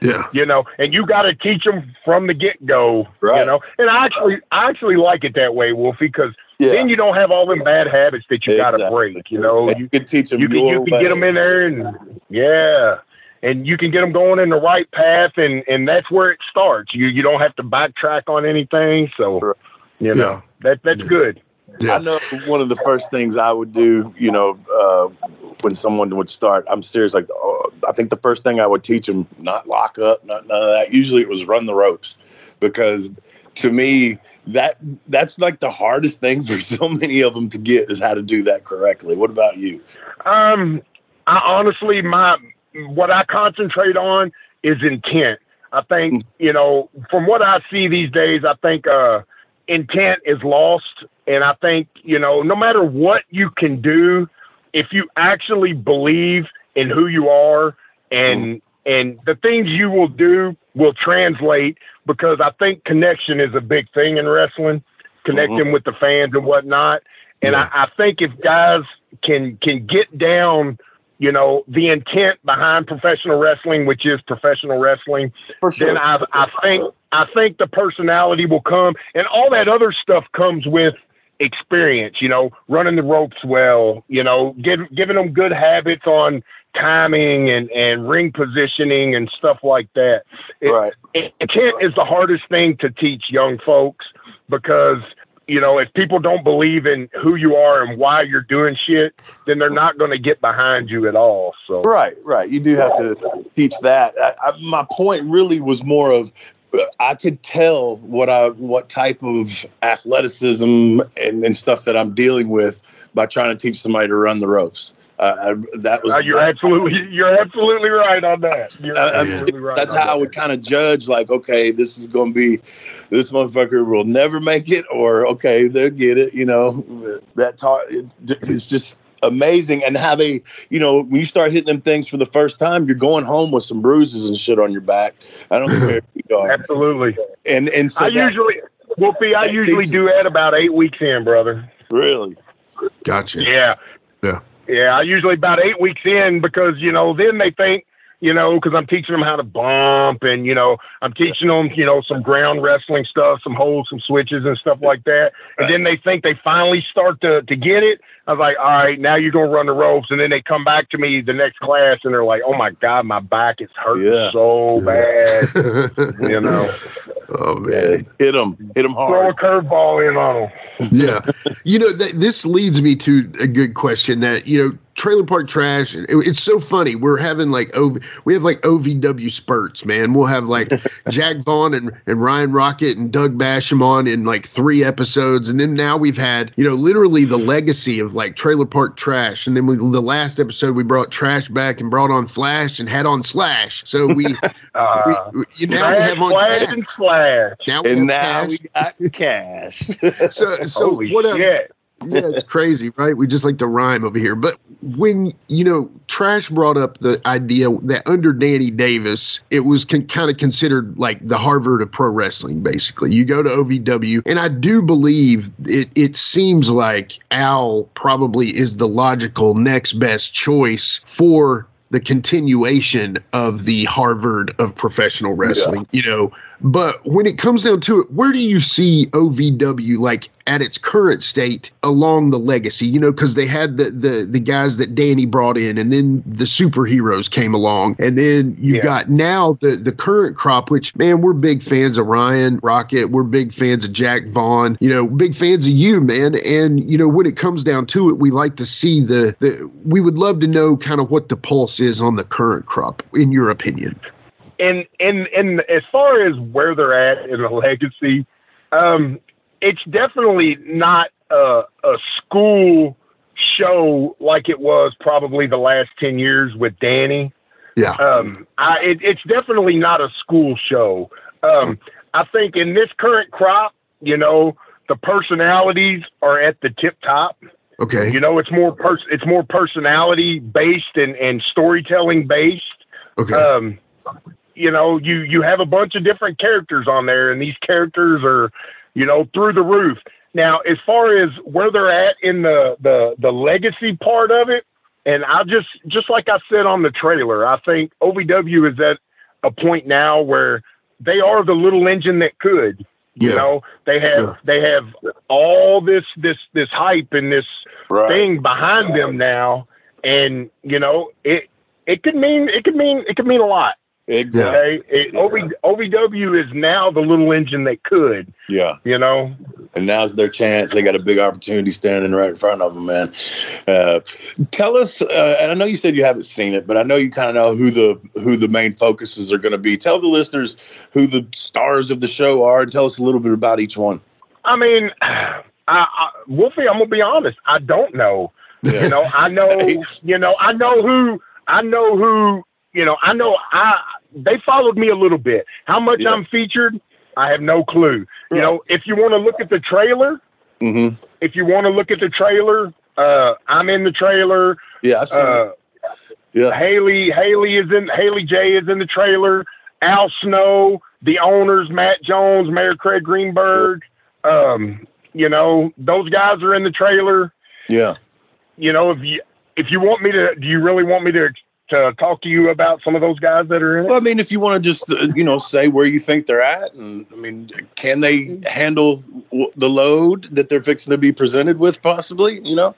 Yeah. You know, and you got to teach them from the get go. Right. You know, and I actually I actually like it that way, Wolfie, because Yeah. then you don't have all them bad habits that you got to break. You know, And you you can teach them you can you can get them in there and yeah and you can get them going in the right path and and that's where it starts you you don't have to backtrack on anything so you know Yeah. that that's Yeah. good I know one of the first things I would do, you know, uh, when someone would start, I'm serious. Like, uh, I think the first thing I would teach them, not lock up, not none of that. Usually it was run the ropes because to me, that that's like the hardest thing for so many of them to get is how to do that correctly. What about you? um i honestly my what i concentrate on is intent i think you know from what i see these days i think uh intent is lost and i think you know no matter what you can do if you actually believe in who you are and and the things you will do will translate because I think connection is a big thing in wrestling, connecting mm-hmm. with the fans and whatnot. And Yeah. I, I think if guys can can get down, you know, the intent behind professional wrestling, which is professional wrestling, For sure. then I, I think I think the personality will come, and all that other stuff comes with experience. You know, running the ropes well. You know, give, giving them good habits on timing and and ring positioning and stuff like that. It- right. Intent is the hardest thing to teach young folks because. You know, if people don't believe in who you are and why you're doing shit, then they're not going to get behind you at all. So, Right, right. You do have to teach that. I, I, my point really was more of I could tell what I what type of athleticism and, and stuff that I'm dealing with by trying to teach somebody to run the ropes. Uh, I, that was Uh, you're absolutely you're absolutely right on that. You're I- I'm- absolutely right. that's on how I would kind of judge. Like, okay, this is going to be this motherfucker will never make it, or okay, they'll get it. You know, that talk. It, it's just amazing, and how they, you know, when you start hitting them things for the first time, you're going home with some bruises and shit on your back. I don't care who you are, Absolutely. and and so I that- usually, Wolfie, I usually do that about eight weeks in, brother. really, Gotcha. Yeah. Yeah. Yeah. Usually about eight weeks in because, you know, then they think, you know, because I'm teaching them how to bump and, you know, I'm teaching them, you know, some ground wrestling stuff, some holds, some switches and stuff like that. And then they think they finally start to, to get it. I was like, all right, now you're going to run the ropes. And then they come back to me the next class and they're like, oh my God, my back is hurting Yeah. so bad, you know. Oh man, hit them, hit them hard. Throw a curveball in on them. yeah. You know, th- this leads me to a good question that, you know, trailer park trash, it- it's so funny. We're having like, OV, we have like OVW spurts, man. We'll have like Jack Vaughn and, and Ryan Rocket and Doug Basham on in like three episodes. And then now we've had, you know, literally the legacy of like trailer park trash. And then we, the last episode, we brought trash back and brought on Flash and had on Slash. So we, Uh, we, you now we have on flash, Cash. and slash. Now we And have now Cash. we got cash. So, so Holy what? Um, shit! Yeah, it's crazy, right? We just like to rhyme over here. But when, you know, Trash brought up the idea that under Danny Davis, it was con- kind of considered like the Harvard of pro wrestling, basically. You go to OVW, and I do believe it, it seems like Al probably is the logical next best choice for the continuation of the Harvard of professional wrestling, you know. But when it comes down to it, where do you see OVW like at its current state along the legacy? You know, because they had the, the the guys that Danny brought in, and then the superheroes came along, and then you've Yeah. got now the the current crop. Which man, we're big fans of Ryan Rocket. We're big fans of Jack Vaughn. You know, big fans of you, man. And you know, when it comes down to it, we like to see the the. We would love to know kind of what the pulse is on the current crop, in your opinion. And and and as far as where they're at in the legacy, um, it's definitely not a, a school show like it was probably the last ten years with Danny. Yeah. Um, I, it, it's definitely not a school show. Um, I think in this current crop, you know, the personalities are at the tip top. Okay. You know, it's more pers- it's more personality based and, and storytelling based Okay. um, you know, you you have a bunch of different characters on there, and these characters are, you know, through the roof. Now, as far as where they're at in the the the legacy part of it, and I just just like I said on the trailer, I think OVW is at a point now where they are the little engine that could. You Yeah. know, they have Yeah. they have all this this this hype and this right. thing behind them now, and you know it it could mean it could mean it could mean a lot. Exactly. Okay, it, OV, OVW is now the little engine that could. Yeah. You know, And now's their chance. They got a big opportunity standing right in front of them, man. Uh, tell us, uh, and I know you said you haven't seen it, but I know you kind of know who the who the main focuses are going to be. Tell the listeners who the stars of the show are, and tell us a little bit about each one. I mean, I, I, Wolfie, I'm gonna be honest. I don't know. Yeah. You know, I know. You know, I know who. I know who. You know, I know. I they followed me a little bit. How much Yeah. I'm featured, I have no clue. You know, if you want to look at the trailer, hmm if you want to look at the trailer, uh, I'm in the trailer. Yeah, I've seen Uh. Yeah. Haley Haley is in Haley J is in the trailer. Al Snow, the owners, Matt Jones, Mayor Craig Greenberg. Um, you know, those guys are in the trailer. Yeah. You know, if you if you want me to, do you really want me to to talk to you about some of those guys that are in it? Well, I mean, if you want to just uh, you know say where you think they're at, and I mean, can they handle w- the load that they're fixing to be presented with, possibly? You know.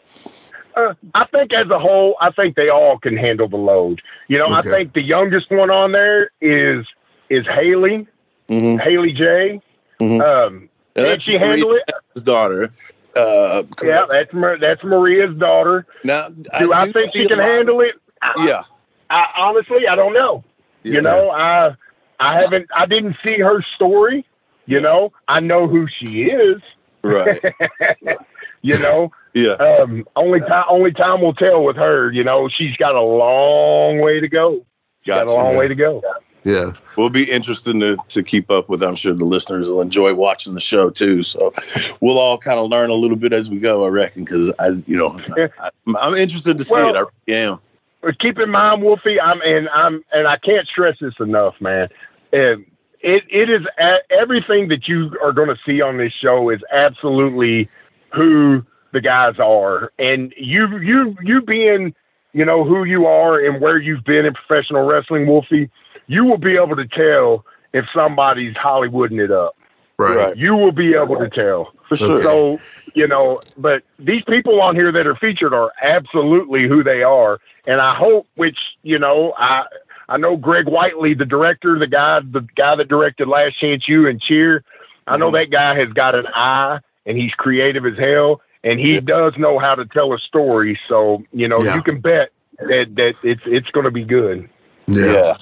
Uh, I think as a whole, I think they all can handle the load. You know, I think the youngest one on there is is Haley, Mm-hmm. Haley J. Mhm. Um, can she handle it? His daughter. Uh, Yeah, that's that's Maria's daughter. Now, Do I, do think she can handle it? I, Yeah. I, honestly, I don't know. Yeah. You know, I I haven't I didn't see her story. You know, I know who she is. Right. You know, Yeah. um, only time only time will tell with her. You know, she's got a long way to go. She's got a long Yeah. way to go. Yeah. we'll be interesting to, to keep up with. I'm sure the listeners will enjoy watching the show too. So we'll all kind of learn a little bit as we go, I reckon, because I, you know, I, I'm interested to see Well- it. I really am. But keep in mind, Wolfie, I'm and I'm and I can't stress this enough, man. And it it is a, everything that you are going to see on this show is absolutely who the guys are, and you you you being you know who you are and where you've been in professional wrestling, Wolfie, you will be able to tell if somebody's Hollywooding it up. Right. Right. You will be able to tell. For sure. So, you know, but these people on here that are featured are absolutely who they are. And I hope, which, you know, I, I know Greg Whiteley, the director, the guy, the guy that directed Last Chance U and Cheer. I know mm-hmm. that guy has got an eye and he's creative as hell and he yeah. does know how to tell a story. So, you know, yeah. you can bet that, that it's, it's going to be good. Yeah.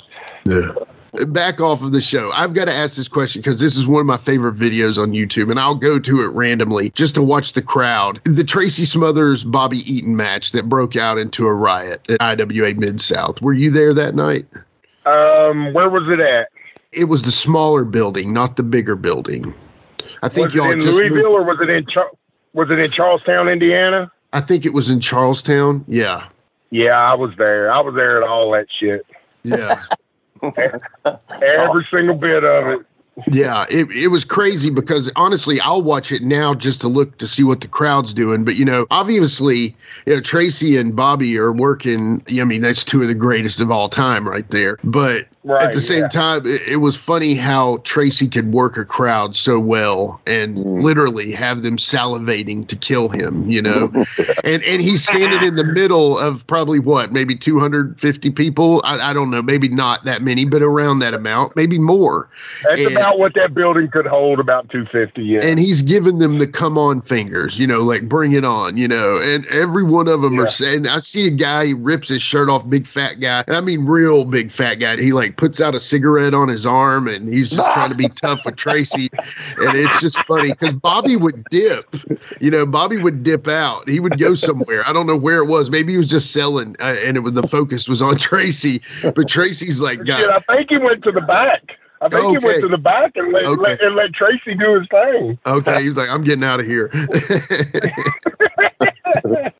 Yeah. Back off of the show. I've got to ask this question because this is one of my favorite videos on YouTube, and I'll go to it randomly just to watch the crowd. The Tracy Smothers Bobby Eaton match that broke out into a riot at IWA Mid South. Were you there that night? Um, where was it at? It was the smaller building, not the bigger building. I think was y'all it in Louisville or was it in Char- was it in Charlestown, Indiana? I think it was in Charlestown. Yeah. Yeah, I was there. I was there at all that shit. Yeah. Every single bit of it. Yeah, it, it was crazy because honestly, I'll watch it now just to look to see what the crowd's doing. But you know, obviously, you know, Tracy and Bobby are working. I mean, that's two of the greatest of all time right there. But Right, At the same yeah. time, it, it, was funny how Tracy could work a crowd so well and mm. literally have them salivating to kill him, you know. and and he's standing in the middle of probably what, maybe 250 people. I, I, don't know, maybe not that many, but around that amount, maybe more. That's and, about what that building could hold, about 250. Yeah. And he's giving them the come on fingers, you know, like bring it on, you know. And every one of them yeah. are saying, I see a guy, he rips his shirt off, big fat guy, and I mean real big fat guy. He like puts out a cigarette on his arm and he's just trying to be tough with Tracy. And it's just funny because Bobby would dip, you know, Bobby would dip out. He would go somewhere. I don't know where it was. Maybe he was just selling uh, and it was the focus was on Tracy. But Tracy's like, God. Yeah, I think he went to the back. I think okay. he went to the back and let, okay. let, and let Tracy do his thing. Okay, he was like, "I'm getting out of here."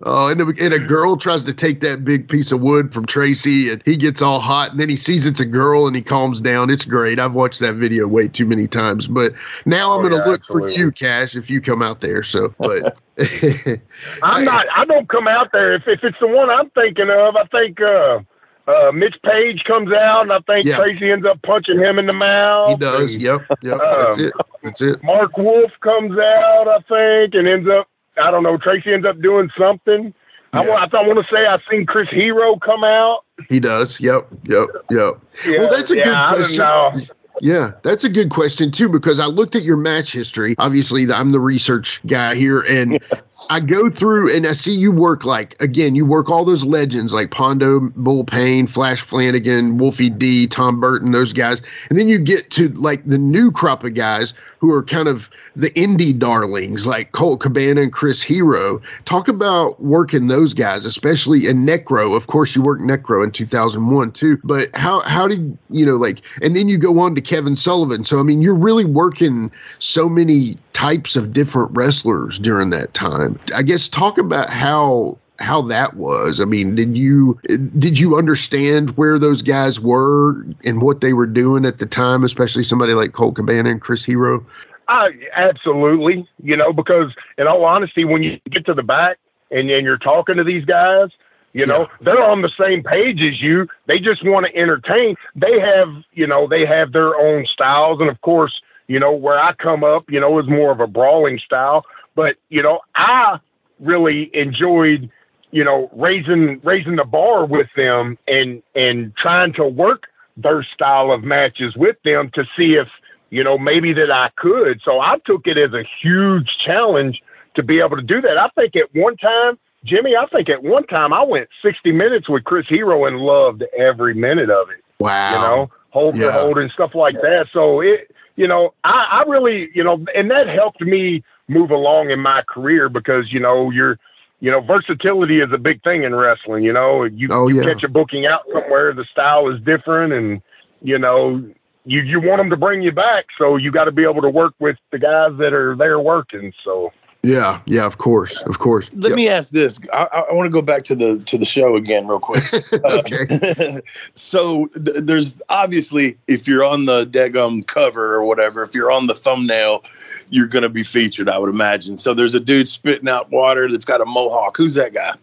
oh, and, and a girl tries to take that big piece of wood from Tracy, and he gets all hot, and then he sees it's a girl, and he calms down. It's great. I've watched that video way too many times, but now I'm oh, going to yeah, look absolutely. for you, Cash, if you come out there. So, but I'm not. I don't come out there if if it's the one I'm thinking of. I think. uh uh, Mitch Page comes out, and I think yeah. Tracy ends up punching him in the mouth. He does. And, yep. Yep. Um, that's it. That's it. Mark Wolf comes out, I think, and ends up. I don't know. Tracy ends up doing something. Yeah. I, want, I want to say I've seen Chris Hero come out. He does. Yep. Yep. Yep. Yeah, well, that's a yeah, good question. Yeah, that's a good question too because I looked at your match history. Obviously, I'm the research guy here, and I go through and I see you work like again, you work all those legends like Pondo, Bull Pain, Flash Flanagan, Wolfie D, Tom Burton, those guys, and then you get to like the new crop of guys who are kind of the indie darlings like Colt Cabana and Chris Hero. Talk about working those guys, especially in Necro. Of course, you worked Necro in 2001 too, but how how did you know like? And then you go on to Kevin Sullivan. So I mean, you're really working so many types of different wrestlers during that time. I guess talk about how how that was. I mean, did you did you understand where those guys were and what they were doing at the time, especially somebody like Colt Cabana and Chris Hero? Uh, absolutely. You know, because in all honesty, when you get to the back and, and you're talking to these guys, you know, yeah. they're on the same page as you. They just want to entertain. They have, you know, they have their own styles. And of course, you know, where I come up, you know, is more of a brawling style. But, you know, I really enjoyed, you know, raising raising the bar with them and and trying to work their style of matches with them to see if, you know, maybe that I could. So I took it as a huge challenge to be able to do that. I think at one time, Jimmy, I think at one time I went 60 minutes with Chris Hero and loved every minute of it. Wow. You know, hold yeah. for hold and stuff like that. So it you know, I, I really, you know, and that helped me move along in my career because, you know, you're, you know, versatility is a big thing in wrestling. You know, you, oh, you yeah. catch a booking out somewhere, the style is different, and you know, you you want them to bring you back, so you got to be able to work with the guys that are there working. So yeah, yeah, of course, of course. Let yep. me ask this. I, I want to go back to the to the show again, real quick. okay. Uh, so th- there's obviously, if you're on the Degum cover or whatever, if you're on the thumbnail, you're going to be featured. I would imagine. So there's a dude spitting out water that's got a mohawk. Who's that guy?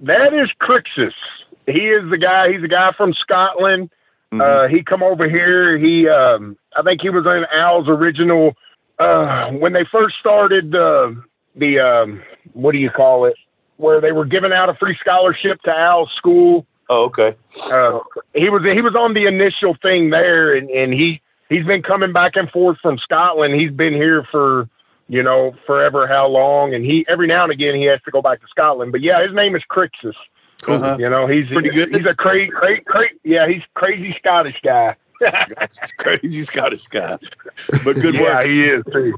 That is Crixus. He is the guy. He's a guy from Scotland. Mm-hmm. Uh, he come over here. He, um, I think he was in Al's original. Uh, when they first started uh, the um, what do you call it? Where they were giving out a free scholarship to Al's school. Oh, okay. Uh, he was he was on the initial thing there, and, and he he's been coming back and forth from Scotland. He's been here for you know forever how long, and he every now and again he has to go back to Scotland. But yeah, his name is Crixus. Cool. Uh-huh. You know, he's pretty good. He's a crazy, crazy, cra- yeah, he's crazy Scottish guy. crazy Scottish guy, but good yeah, work. he is too.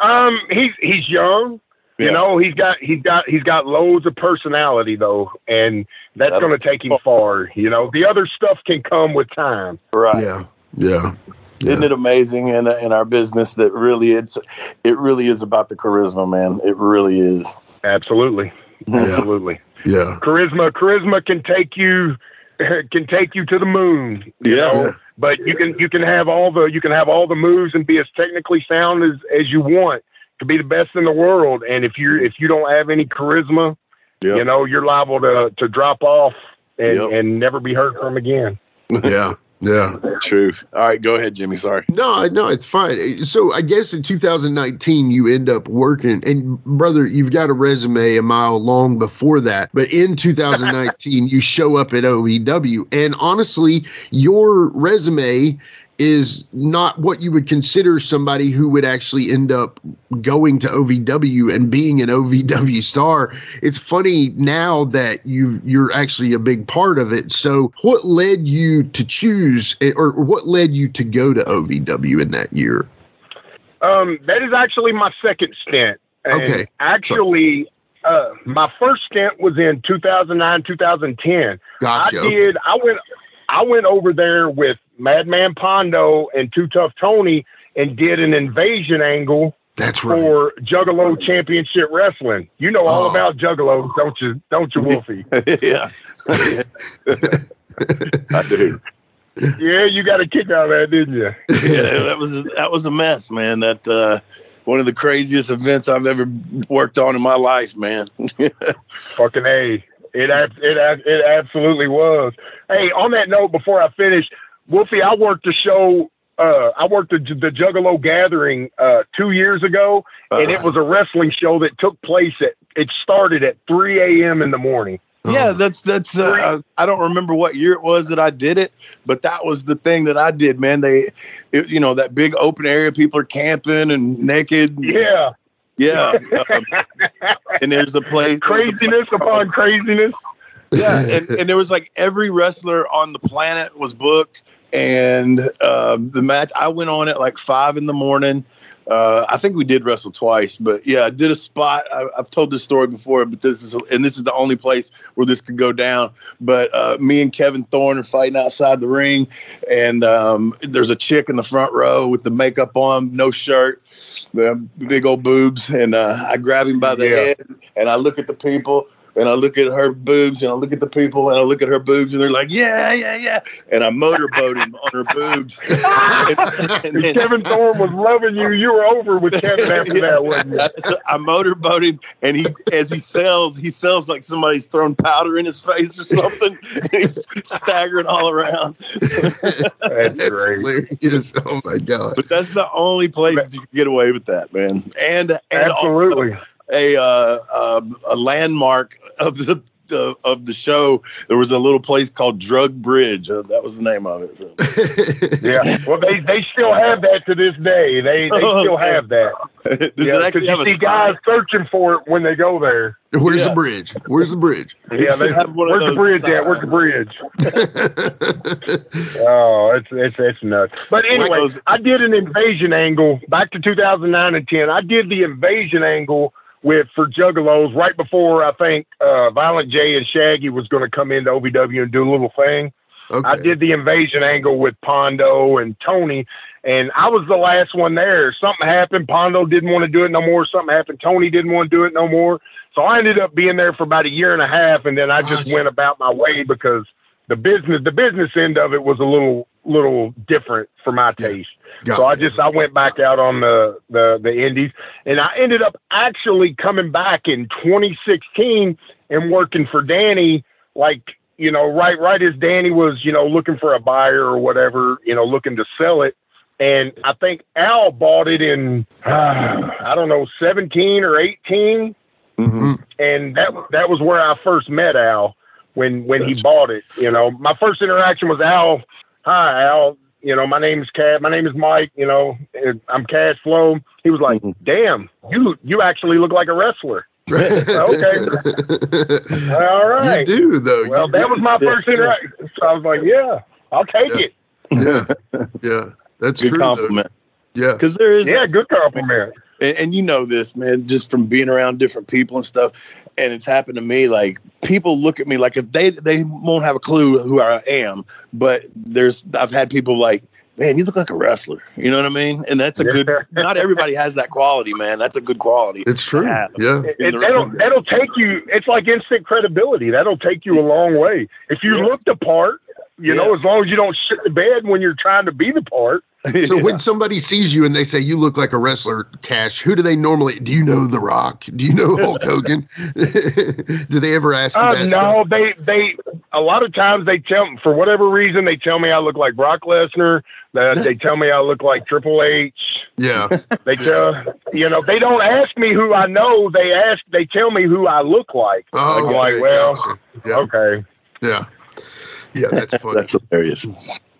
Um, he's he's young. You know, he's got he's got he's got loads of personality though, and that's That'll- going to take him far. You know, the other stuff can come with time. Right. Yeah. Yeah. Isn't it amazing in in our business that really it's it really is about the charisma, man. It really is. Absolutely, Yeah. absolutely. Yeah. Charisma, charisma can take you can take you to the moon. You Yeah. know? Yeah. But you can you can have all the you can have all the moves and be as technically sound as as you want to be the best in the world. And if you if you don't have any charisma, Yep. you know you're liable to to drop off and Yep. and never be heard from again. Yeah. Yeah. True. All right, go ahead, Jimmy. Sorry. No, no, it's fine. So I guess in 2019 you end up working, and brother, you've got a resume a mile long before that. But in 2019, you show up at OVW, and honestly, your resume is not what you would consider somebody who would actually end up going to OVW and being an OVW star. It's funny now that you you're actually a big part of it. So, what led you to choose, or what led you to go to OVW in that year? Um, that is actually my second stint. And Okay. Actually, uh, my first stint was in 2009, 2010. Gotcha. I did. I went. I went over there with Madman Pondo and Too Tough Tony and did an invasion angle That's right. for Juggalo Championship Wrestling. You know all Oh. about Juggalo, don't you? Don't you, Wolfie? yeah. I do. yeah, you got a kick out of that, didn't you? Yeah, that was that was a mess, man. That uh one of the craziest events I've ever worked on in my life, man. Fucking a. It ab- it ab- it absolutely was. Hey, on that note, before I finish, Wolfie, I worked the show. Uh, I worked the, the Juggalo Gathering uh, two years ago, and it Uh, was a wrestling show that took place at. It started at 3 a.m. in the morning. yeah, that's that's uh, I don't remember what year it was that I did it, but that was the thing that I did, man. They it, you know, that big open area people are camping and naked. Yeah, Yeah. um, and there's a place there's a place craziness upon craziness. yeah, and, and there was like every wrestler on the planet was booked, and um, the match I went on at like five in the morning. Uh, I think we did wrestle twice, but yeah, I did a spot. I, I've told this story before, but this is and this is the only place where this could go down. But uh, me and Kevin Thorne are fighting outside the ring, and um, there's a chick in the front row with the makeup on, no shirt, the big old boobs, and uh, I grab him by the Yeah. head and I look at the people and I look at her boobs and I look at the people and I look at her boobs and they're like, yeah, yeah, yeah. And I motorboat him on her boobs. and, and then- Kevin Thorne was loving you. You were over with Kevin after that, wasn't you? so I motorboat him, and he, as he sells, he sells like somebody's thrown powder in his face or something. and he's staggering all around. That's That's great. hilarious. Oh my god. But that's the only place that you can get away with that, man. And and Absolutely. A uh, uh, a landmark of the. the of the show, there was a little place called Drug Bridge. Uh, that was the name of it. So- Yeah. Well, they, they still have that to this day. They they Oh, still okay. have that. Does Yeah, it 'cause actually you have a see guys searching for it when they go there. Where's Yeah. the bridge? Where's the bridge? Yeah, they, have one of where's the those bridge at? Where's the bridge? Oh, it's it's it's nuts. But anyway, Windows- I did an invasion angle back to 2009 and 10. I did the invasion angle with for Juggalos right before I think uh, Violent J and Shaggy was going to come into OVW and do a little thing. okay. I did the invasion angle with Pondo and Tony, and I was the last one there. Something happened. Pondo didn't want to do it no more. Something happened. Tony didn't want to do it no more. So I ended up being there for about a year and a half, and then I just Gotcha. went about my way because the business the business end of it was a little little different for my taste. Got So I just I went back out on the the the indies, and I ended up actually coming back in 2016 and working for Danny, like you know, right right as Danny was you know looking for a buyer or whatever, you know, looking to sell it. And I think Al bought it in uh, I don't know 17 or 18, Mhm. and that that was where I first met Al. when when he bought it. You know, my first interaction was Al. Hi, Al. You know, my name is Cat. My name is Mike. You know, I'm Cash Flo. He was like, Mm-hmm. "Damn, you you actually look like a wrestler." okay, all right. You do though. Well, You that do. was my first interaction. So I was like, "Yeah, I'll take Yeah. it." Yeah, yeah. That's Good true. though. compliment. Yeah. Because there is Yeah, good compliment. and, and you know this man just from being around different people and stuff and it's happened to me like people look at me like if they they won't have a clue who i am but there's i've had people like man you look like a wrestler you know what i mean and that's a good not everybody has that quality man that's a good quality It's true. Yeah. Yeah. It, In the that'll, wrestling that'll take you. It's like instant credibility. That'll take you a long way. If you Yeah. look the part, you know, as long as you don't shit the bed when you're trying to be the part. So Yeah. when somebody sees you and they say you look like a wrestler, Cash, who do they normally? Do you know The Rock? Do you know Hulk Hogan? do they ever ask you Uh, that? no, stuff? they they a lot of times they tell for whatever reason they tell me I look like Brock Lesnar. That they tell me I look like Triple H. Yeah. They tell you know they don't ask me who I know. They ask they tell me who I look like. Oh, I'm like, well, gotcha. yeah, okay. yeah, yeah. That's funny. that's hilarious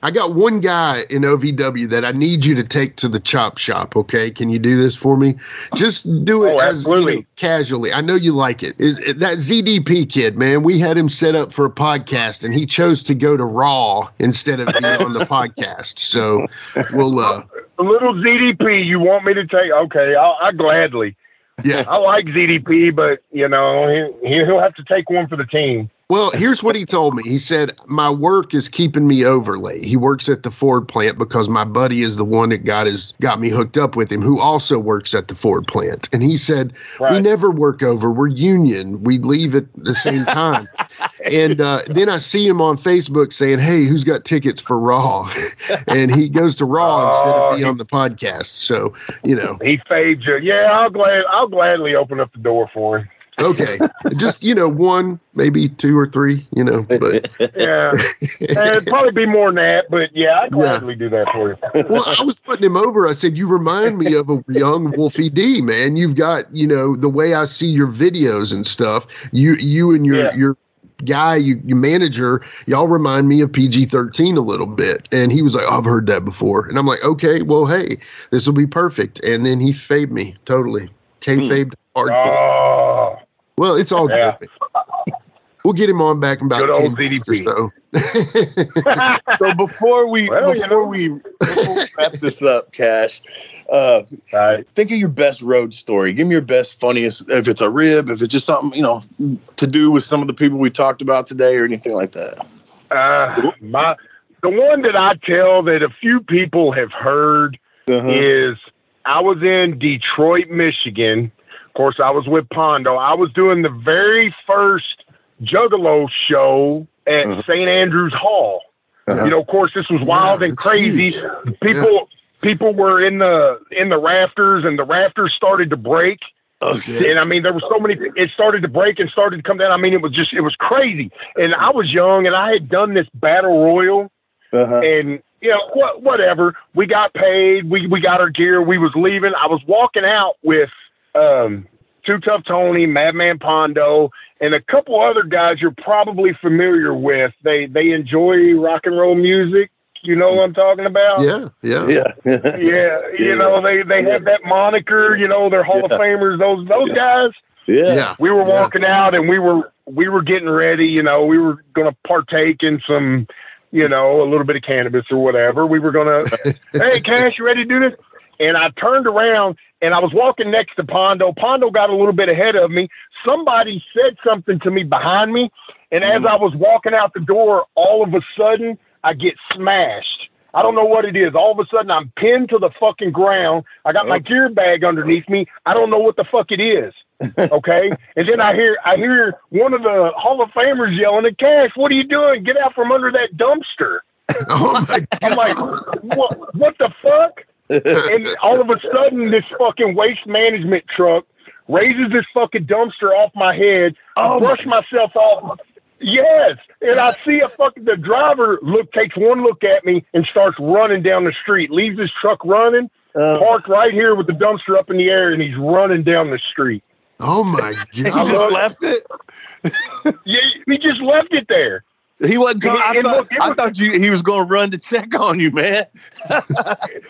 I got one guy in OVW that I need you to take to the chop shop. Okay, can you do this for me? Just do it Oh, as you know, casually. I know you like it. Is is- that ZDP kid, man? We had him set up for a podcast, and he chose to go to Raw instead of being on the podcast. So we'll, uh, A little ZDP. You want me to take? Okay, I'll, I gladly. yeah. I like ZDP, but you know he, he'll have to take one for the team. Well, here's what he told me. He said, My work is keeping me overlay. He works at the Ford plant because my buddy is the one that got his got me hooked up with him, who also works at the Ford plant. And he said, We never work over. We're union. We leave at the same time. and uh, then I see him on Facebook saying, Hey, who's got tickets for Raw? and he goes to Raw instead Oh, of being on the podcast. So, you know, He fades you. Yeah, I'll glad I'll gladly open up the door for him. Okay. Just, you know, one, maybe two or three, you know, but Yeah, it'd probably be more than that, but yeah, I gladly do that for you. well, I was putting him over. I said, "You remind me of a young Wolfie D, man. You've got, you know, the way I see your videos and stuff. You, you and your Yeah. your guy, you, your manager, y'all remind me of PG thirteen a little bit." And he was like, "I've heard that before," and I'm like, "Okay, well, hey, this will be perfect." And then he faved me totally. Kayfabed hmm. hardcore. Oh, Well, it's all Yeah. good. We'll get him on back in about Good old 10 minutes or so. so before we Well, you before know. we we wrap this up cash uh right. think of your best road story. Give me your best, funniest. If it's a rib, if it's just something you know to do with some of the people we talked about today, or anything like that. Uh, my the one that I tell that a few people have heard Uh-huh. is I was in Detroit, Michigan. Of course, I was with Pondo. I was doing the very first Juggalo show at Mhm. St. Andrews Hall. Uh-huh. You know, of course, this was wild and crazy. huge. People people were in the in the rafters, and the rafters started to break. Oh shit! And I mean, there were so many. It started to break and started to come down. I mean, it was just it was crazy. And I was young, and I had done this battle royal Uh-huh. and you know what whatever we got paid we we got our gear we was leaving i was walking out with um too tough tony madman pondo and a couple other guys you're probably familiar with they they enjoy rock and roll music you know what i'm talking about yeah, yeah. Yeah. yeah you Yeah. know they they have that moniker you know they're hall of famers those those guys yeah. Yeah. we were yeah. walking out and we were we were getting ready you know we were going to partake in some you know a little bit of cannabis or whatever we were going to hey cash you ready to do this and i turned around and i was walking next to pondo pondo got a little bit ahead of me somebody said something to me behind me and as mm. i was walking out the door all of a sudden i get smashed I don't know what it is. All of a sudden, I'm pinned to the fucking ground. I got my gear bag underneath me. I don't know what the fuck it is. Okay, and then I hear I hear one of the Hall of Famers yelling at Cash, "What are you doing? Get out from under that dumpster!" Oh my I'm like, "What? What the fuck?" And all of a sudden, this fucking waste management truck raises this fucking dumpster off my head. I brush myself off. Yes, and I see a fucking the driver look takes one look at me and starts running down the street. Leaves his truck running, Uh, parked right here with the dumpster up in the air, and he's running down the street. Oh my god! he just left it. Yeah, he just left it there. He wasn't. Going, I, thought, I thought you. He was going to run to check on you, man.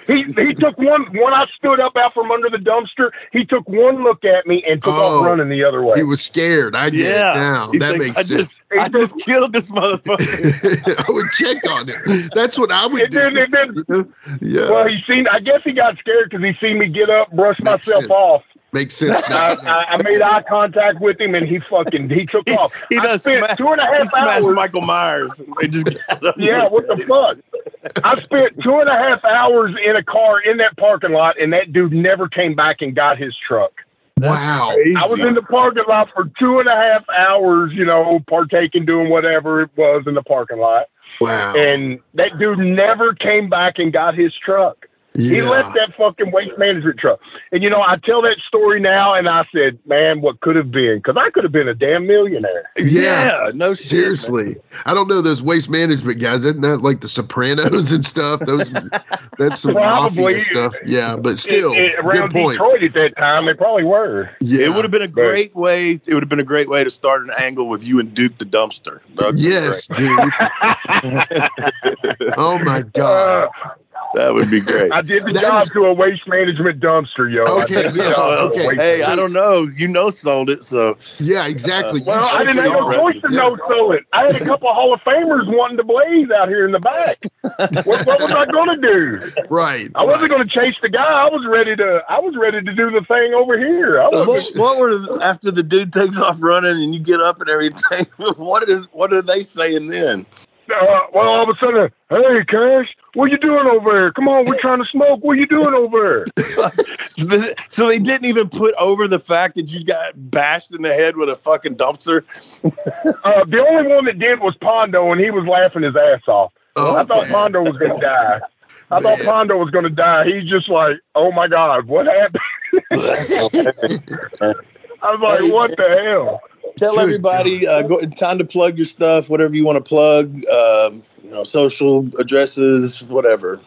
He he took one when I stood up out from under the dumpster. He took one look at me and took Oh. off running the other way. He was scared. I get Yeah. it now. He that thinks, makes I sense. just, I just killed this motherfucker. I would check on him. That's what I would And do. then, and then, Yeah, well, he seen. I guess he got scared because he seen me get up, brush Makes myself sense. off. Makes sense I, now. I, I made eye contact with him, and he fucking he took He- off. he I done spent sma- two and a he smashed hours. Michael Myers. Just. Yeah, what the fuck? I spent two and a half hours in a car in that parking lot, and that dude never came back and got his truck. wow. I was in the parking lot for two and a half hours, you know, partaking, doing whatever it was in the parking lot. Wow. And that dude never came back and got his truck. He left that fucking waste management truck. And, you know, I tell that story now, and I said, man, what could have been? Because I could have been a damn millionaire. Yeah, no shit. man. Seriously, I don't know those waste management guys. Isn't that like the Sopranos and stuff? Those that's some Probably. mafia stuff. Yeah, but still, It- it- around good point. Detroit at that time, they probably were. Yeah, It would have been a great way. It would have been a great way to start an angle with you and Duke the dumpster. That would be Yes, dude. oh my god. Uh, great. That would be great. I did the That job is- to a waste management dumpster, yo. I Okay, did the yeah, job to okay. waste- hey, I don't know. You know, sold it. So Yeah, exactly. Well, I didn't be have no all- choice to no sell it. I had a couple of Hall of Famers wanting to blaze out here in the back. What, what was I going to do? Right. I wasn't right. going to chase the guy. I was ready to. I was ready to do the thing over here. I what, wasn't, what were the- after the dude takes off running and you get up and everything? What is what are they saying then? uh, well, all of a sudden, hey, Cash, what you doing over here? Come on, we're trying to smoke. What you doing over here? So they- didn't even put over the fact that you got bashed in the head with a fucking dumpster. Uh, the only one that did was Pondo, and he was laughing his ass off. Oh, I thought man. Pondo was going to die. I thought Man. Pondo was going to die. He's just like, oh my God, what happened? I was like, what the hell? Tell Good everybody uh, go, time to plug your stuff, whatever you want to plug. Um, you know, social addresses, whatever.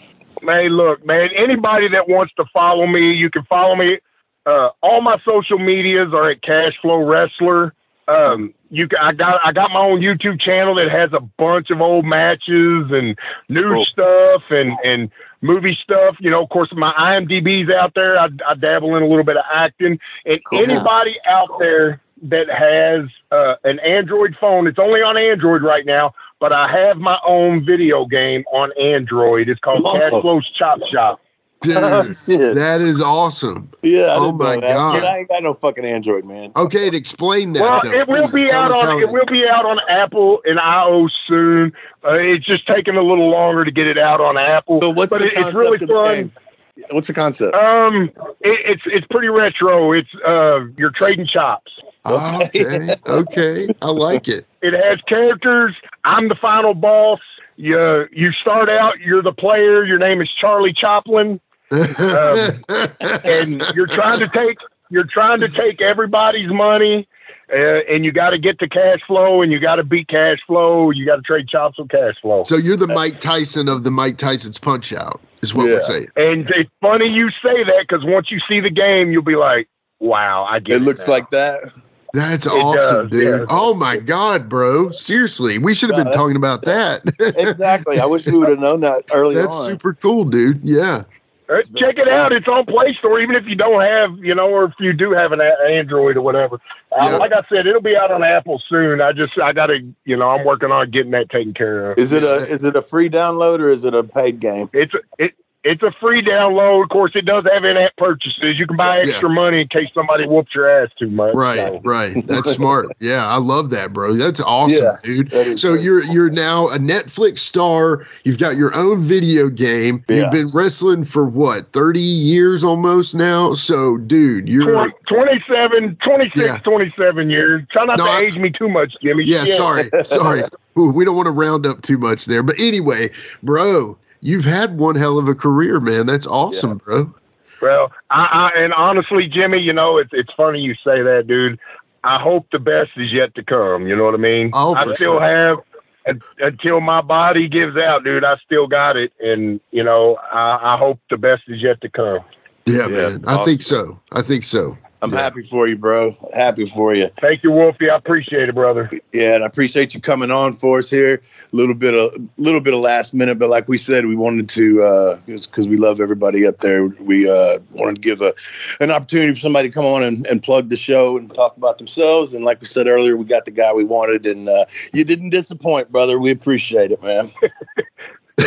Man, look, man, anybody that wants to follow me, you can follow me. Uh, all my social medias are at Cashflow Wrestler. Um, you I got I got my own YouTube channel that has a bunch of old matches and new Cool. stuff and and movie stuff. You know, of course, my IMDb's out there. I, I dabble in a little bit of acting. And Cool. anybody out there that has uh, an Android phone, it's only on Android right now. But I have my own video game on Android. It's called Oh. Cash Flo's Chop Shop. Dude, Shit. that is awesome. Yeah. I Oh my. God. Kid, I ain't got no fucking Android, man. Okay, to explain that. Well, though, it will please be tell out on it will be out on Apple and iOS soon. Uh, it's just taking a little longer to get it out on Apple. So what's but the it, it's really of the fun. game? What's the concept? Um, it, it's it's pretty retro. It's uh, you're trading chops. Oh, okay, okay, I like it. It has characters. I'm the final boss. You you start out. You're the player. Your name is Charlie Choplin, Um, and you're trying to take you're trying to take everybody's money. Uh, and you got to get to Cash Flo, and you got to beat Cash Flo. You got to trade chops with Cash Flo. so you're the Mike Tyson of the Mike Tyson's Punch Out, is what we're saying. And it's funny you say that because once you see the game, you'll be like, "Wow, I get It it." looks now. like that. That's It awesome, does, dude. yeah. Oh my god, bro! Seriously, we should have No, been talking about that. Exactly. I wish we would have known that early That's on. super cool, dude. Yeah. Uh, Check it out. It's on Play Store, even if you don't have, you know, or if you do have an Android or whatever. Uh, like I said, it'll be out on Apple soon. I just, I gotta, you know, I'm working on getting that taken care of. Is it a is it a free download or is it a paid game? It's it. It's a free download. Of course, it does have in-app purchases. You can buy Yeah. extra money in case somebody whoops your ass too much. Right, So, right. That's smart. Yeah, I love that, bro. That's awesome, Yeah, dude. that So great. you're you're now a Netflix star. You've got your own video game. Yeah. You've been wrestling for what, 30 years almost now? So, dude, you're 20, 27, 26, Yeah. 27 years. Try not No, to I- age me too much, Jimmy. Yeah, sorry. Sorry. Ooh, we don't want to round up too much there. But anyway, bro, you've had one hell of a career, man. That's awesome, bro. Well, I, I and honestly, Jimmy, you know, it's it's funny you say that, dude. I hope the best is yet to come. You know what I mean? Oh, I still sure. have until my body gives out, dude. I still got it, and you know, I, I hope the best is yet to come. Yeah, Yeah, man. I think so. I think so. I'm yeah. happy for you, bro. Happy for you. Thank you, Wolfie. I appreciate it, brother. Yeah, and I appreciate you coming on for us here. A little bit of a little bit of last minute, but like we said, we wanted to uh because uh, we love everybody up there. We uh, wanted to give a an opportunity for somebody to come on and, and plug the show and talk about themselves. And like we said earlier, we got the guy we wanted, and uh, you didn't disappoint, brother. We appreciate it, man.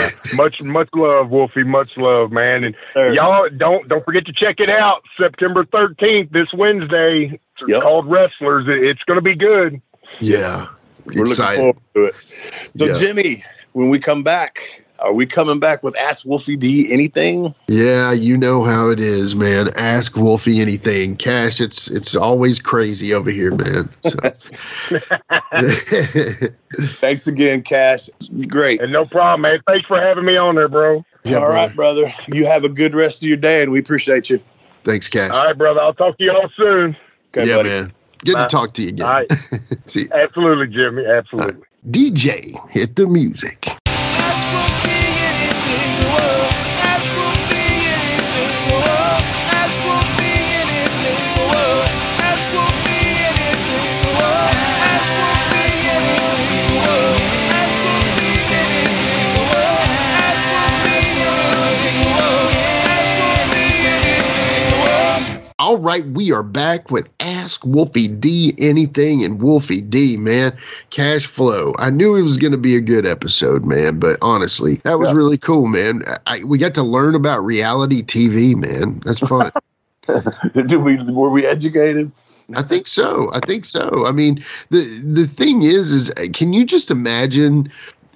much much love, Wolfie. Much love, man. And y'all don't don't forget to check it out. September thirteenth, this Wednesday. It's yep. called Wrestlers. It's going to be good. Yeah, we're Excited. looking forward to it. So, yeah. Jimmy, when we come back, are we coming back with Ask Wolfie D anything? Yeah, you know how it is, man. Ask Wolfie anything. Cash, it's it's always crazy over here, man. So. Thanks again, Cash. Great. And no problem, man. Thanks for having me on there, bro. Yeah, all right, brother. You have a good rest of your day, and we appreciate you. Thanks, Cash. All right, brother. I'll talk to you all soon. Okay, yeah, buddy. man. Good Bye. to talk to you again. All right. See. Absolutely, Jimmy. Absolutely. Right. DJ, hit the music. All right, we are back with Ask Wolfie D Anything and Wolfie D, man. Cash Flo. I knew it was going to be a good episode, man, but honestly, that was yeah. really cool, man. I, we got to learn about reality TV, man. That's fun. Did we, were we educated? I think so. I think so. I mean, the the thing is, is uh, can you just imagine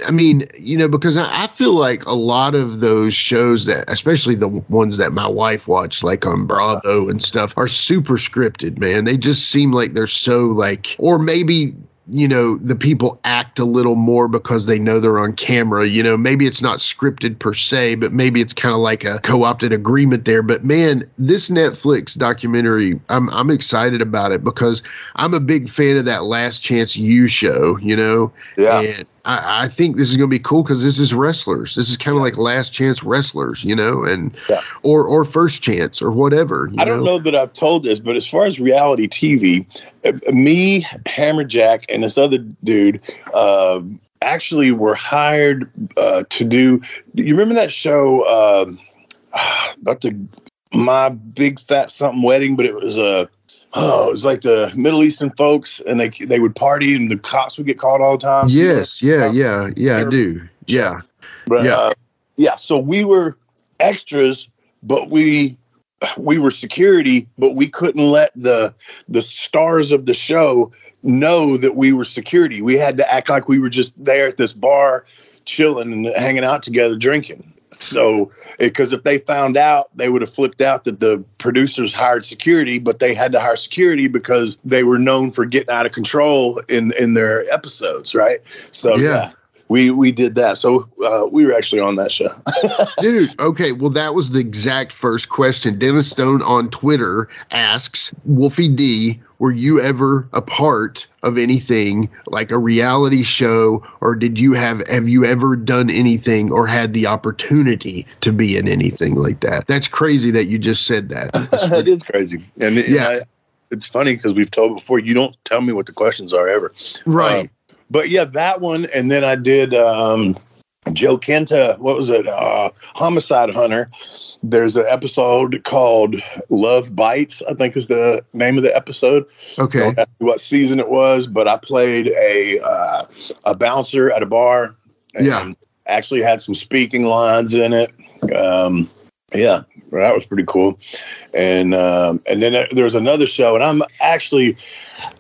I mean, you know, because I, I, feel like a lot of those shows that, especially the ones that my wife watched, like on Bravo and stuff, are super scripted, man. They just seem like they're so like, or maybe you know the people act a little more because they know they're on camera you know. Maybe it's not scripted per se but maybe it's kind of like a co-opted agreement there. But man this netflix documentary i'm i'm excited about it because i'm a big fan of that Last Chance U show you know? Yeah. And I, I think this is going to be cool because this is wrestlers. This is kind of like last chance wrestlers, you know, and yeah. or or first chance or whatever. I don't know? know that I've told this, but as far as reality TV, uh, me, Hammerjack, and this other dude. Uh, actually were hired uh, to do. You remember that show uh, about the my big fat something wedding? But it was a oh, it was like the Middle Eastern folks, and they they would party, and the cops would get called all the time. Yes, yeah, yeah, yeah, I do. Yeah, but, yeah, uh, yeah. So we were extras, but we we were security, but we couldn't let the the stars of the show know that we were security. We had to act like we were just there at this bar, chilling and hanging out together, drinking. So, because if they found out, they would have flipped out that the producers hired security, but they had to hire security because they were known for getting out of control in in their episodes, right? So, yeah. yeah we we did that. So uh, we were actually on that show. Dude, okay. Well, that was the exact first question. Dennis Stone on Twitter asks Wolfie D, were you ever a part of anything like a reality show or did you have have you ever done anything or had the opportunity to be in anything like that? That's crazy that you just said that. It is crazy. And yeah. I, it's funny because we've told before you don't tell me what the questions are ever. Right. Uh, but yeah that one and then i did um Joe Kenda what was it? Uh homicide hunter there's an episode called Love Bites, I think is the name of the episode. Okay. what season it was, but I played a uh, a bouncer at a bar. yeah. Actually had some speaking lines in it. Um, yeah, that was pretty cool. And um, and then there's another show, and I'm actually,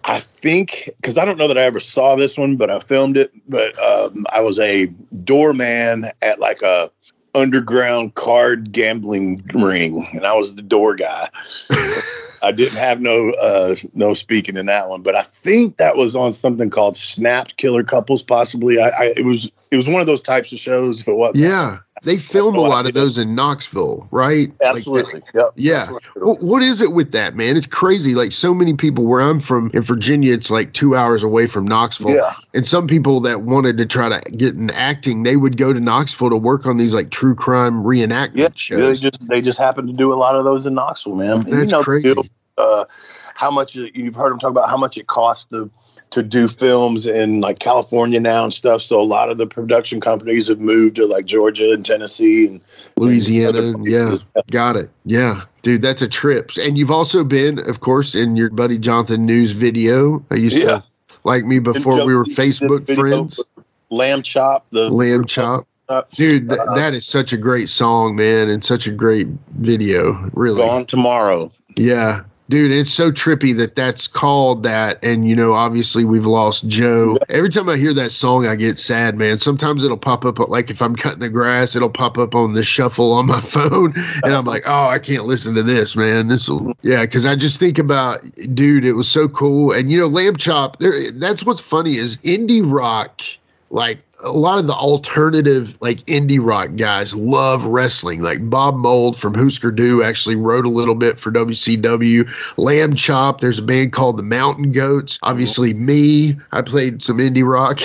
I think, because I don't know that I ever saw this one, but I filmed it. But um, I was a doorman at like a underground card gambling ring, and I was the door guy. I didn't have no uh, no speaking in that one, but I think that was on something called Snapped Killer Couples. Possibly, I, I it was it was one of those types of shows. If it was, yeah, they film a lot of those in Knoxville, right? Absolutely. Like yep. Yeah. What is it with that, man? It's crazy. Like so many people where I'm from in Virginia, it's like two hours away from Knoxville. Yeah. And some people that wanted to try to get in acting, they would go to Knoxville to work on these like true crime reenactment yeah, shows. They just they just happen to do a lot of those in Knoxville, man. That's you know crazy. uh, how much you've heard them talk about how much it costs to to do films in like California now and stuff. So a lot of the production companies have moved to like Georgia and Tennessee and Louisiana. and Yeah. Got it. Yeah. Dude, that's a trip. And you've also been, of course, in your buddy Jonathan News video. I used Yeah. to like me before we were Facebook friends. Lambchop, the Lambchop. Dude, th- Uh, that is such a great song, man, and such a great video. Really. Gone Tomorrow. Yeah. Dude, it's so trippy that that's called that. And, you know, obviously we've lost Joe. Every time I hear that song, I get sad, man. Sometimes it'll pop up, like if I'm cutting the grass, it'll pop up on the shuffle on my phone. And I'm like, oh, I can't listen to this, man. This will, yeah. Cause I just think about, dude, it was so cool. And, you know, Lambchop, there, that's what's funny is indie rock, like, a lot of the alternative, like indie rock guys love wrestling. Like Bob Mould from Hüsker Dü actually wrote a little bit for WCW. Lambchop, there's a band called the Mountain Goats. Obviously, me, I played some indie rock.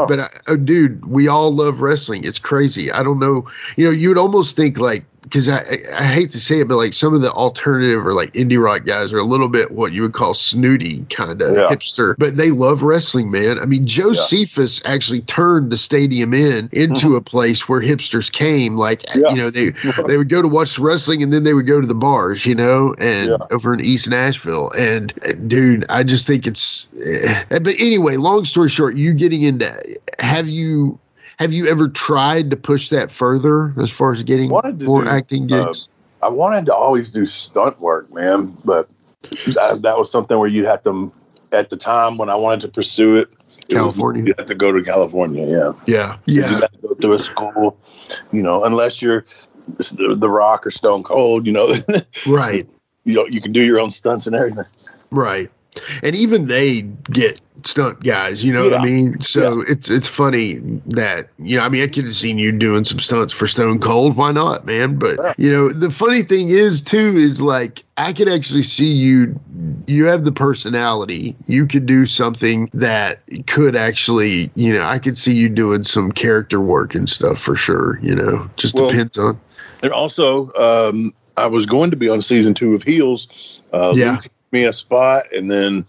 but, I, oh, dude, we all love wrestling. It's crazy. I don't know. You know, you would almost think like, because I, I I hate to say it, but like some of the alternative or like indie rock guys are a little bit what you would call snooty kind of Yeah. hipster, but they love wrestling, man. I mean, Joe Yeah. Cephas actually turned the stadium in into a place where hipsters came. Like Yeah. you know, they they would go to watch wrestling and then they would go to the bars, you know, and Yeah. over in East Nashville. And uh, dude, I just think it's. eh, But anyway, long story short, you getting into have you. Have you ever tried to push that further as far as getting more do, acting uh, gigs? I wanted to always do stunt work, man, but that, that was something where you'd have to, at the time when I wanted to pursue it, was- California. you have to go to California, yeah. Yeah. Yeah. You had to go to a school, you know, unless you're the, the Rock or Stone Cold, you know, right. you know, you can do your own stunts and everything. Right. And even they get stunt guys, you know what I mean? So it's it's funny that you know, I mean I could have seen you doing some stunts for Stone Cold. Why not, man? But Yeah. you know, the funny thing is too, is like I could actually see you you have the personality. You could do something that could actually, you know, I could see you doing some character work and stuff for sure, you know. Just Well, depends on And also, um, I was going to be on season two of Heels. Uh, Yeah. Luke me a spot, and then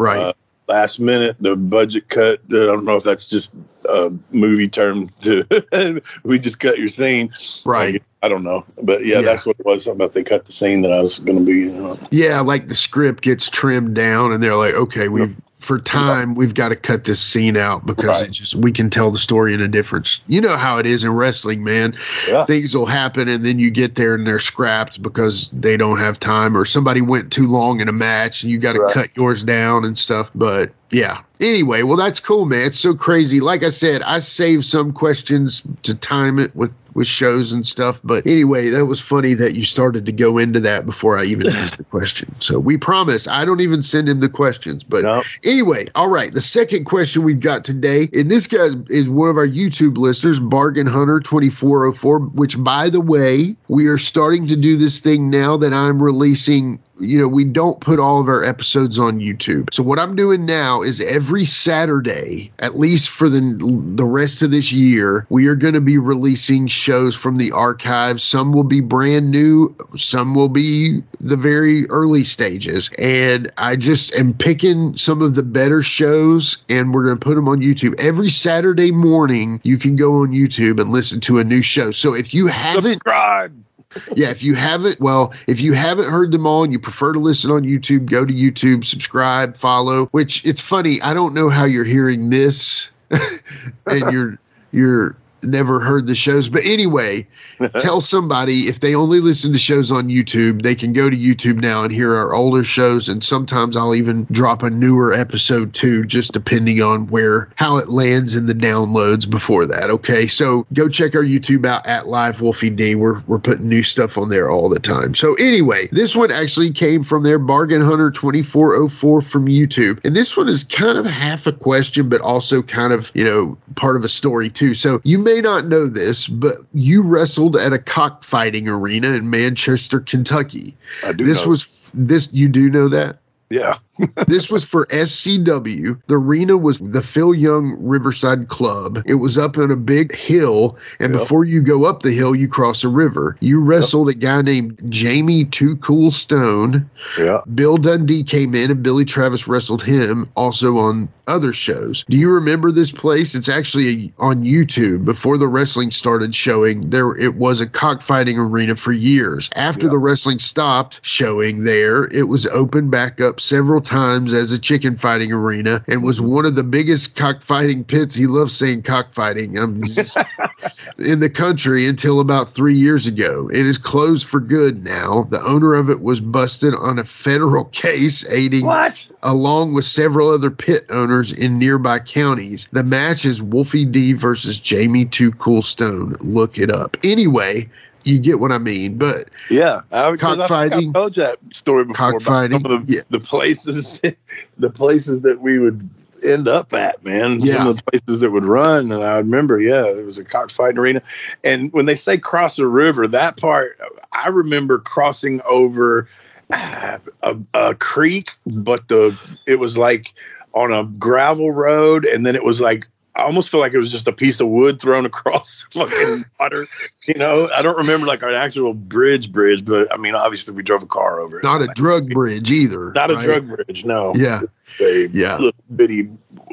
right. uh, last minute the budget cut. I don't know if that's just a movie term to we just cut your scene. right. Like, I don't know, but yeah, Yeah. that's what it was. Something about they cut the scene that I was going to be. in. on. Yeah, like the script gets trimmed down, and they're like, okay, we for time we've got to cut this scene out because Right. it just we can tell the story in a different. You know how it is in wrestling, man. Yeah. Things will happen, and then you get there and they're scrapped because they don't have time, or somebody went too long in a match, and you got to Right. cut yours down and stuff. But yeah. Anyway, well, that's cool, man. It's so crazy. Like I said, I saved some questions to time it with with shows and stuff. But anyway, that was funny that you started to go into that before I even asked the question. So we promise I don't even send him the questions. But No. anyway, all right. The second question we've got today, and this guy is- is one of our YouTube listeners, Bargain Hunter 2404, which by the way, we are starting to do this thing now that I'm releasing you know, we don't put all of our episodes on YouTube. So what I'm doing now is every Saturday, at least for the the rest of this year, we are going to be releasing shows from the archives. Some will be brand new, some will be the very early stages. And I just am picking some of the better shows and we're going to put them on YouTube. Every Saturday morning, you can go on YouTube and listen to a new show. So if you haven't Subscribe. Yeah, if you haven't, well, if you haven't heard them all and you prefer to listen on YouTube, go to YouTube, subscribe, follow. Which it's funny, I don't know how you're hearing this, and you're you're never heard the shows, but anyway, tell somebody if they only listen to shows on YouTube, they can go to YouTube now and hear our older shows. And sometimes I'll even drop a newer episode too, just depending on where how it lands in the downloads before that. Okay. So go check our YouTube out at Live Wolfie D. We're we're putting new stuff on there all the time. So anyway, this one actually came from their Bargain Hunter 2404 from YouTube. And this one is kind of half a question, but also kind of, you know, part of a story too. So you may not know this, but you wrestled at a cockfighting arena in Manchester, Kentucky. I do. This know. was this you do know that? yeah. This was for SCW. The arena was the Phil Young Riverside Club. It was up on a big hill, and Yep. before you go up the hill, you cross a river. You wrestled a guy named Jamie Too Cool Stone. Yeah. Bill Dundee came in, and Billy Travis wrestled him also on other shows. Do you remember this place? It's actually on YouTube. Before the wrestling started showing, there it was a cockfighting arena for years. After the wrestling stopped showing there, it was opened back up several times as a chicken fighting arena and was mm-hmm. one of the biggest cockfighting pits. He loves saying cockfighting. I'm just in the country until about three years ago. It is closed for good now. The owner of it was busted on a federal case aiding What? along with several other pit owners in nearby counties. The match is Wolfie D versus Jamie Too Cool Stone. Look it up. Anyway, you get what I mean. But Yeah, I Cockfighting. I told that story before. Cockfighting, Some of the, yeah. the places, the places that we would end up at, man. Yeah. Some of the places that would run, and I remember, yeah, there was a cockfighting arena. And when they say cross a river, that part, I remember crossing over uh, a, a creek, but the it was like on a gravel road, and then it was like. I almost feel like it was just a piece of wood thrown across fucking water. You know, I don't remember like an actual bridge bridge, but I mean, obviously we drove a car over it. not a drug bridge either. Not a drug bridge, no. Yeah. A Yeah. little bitty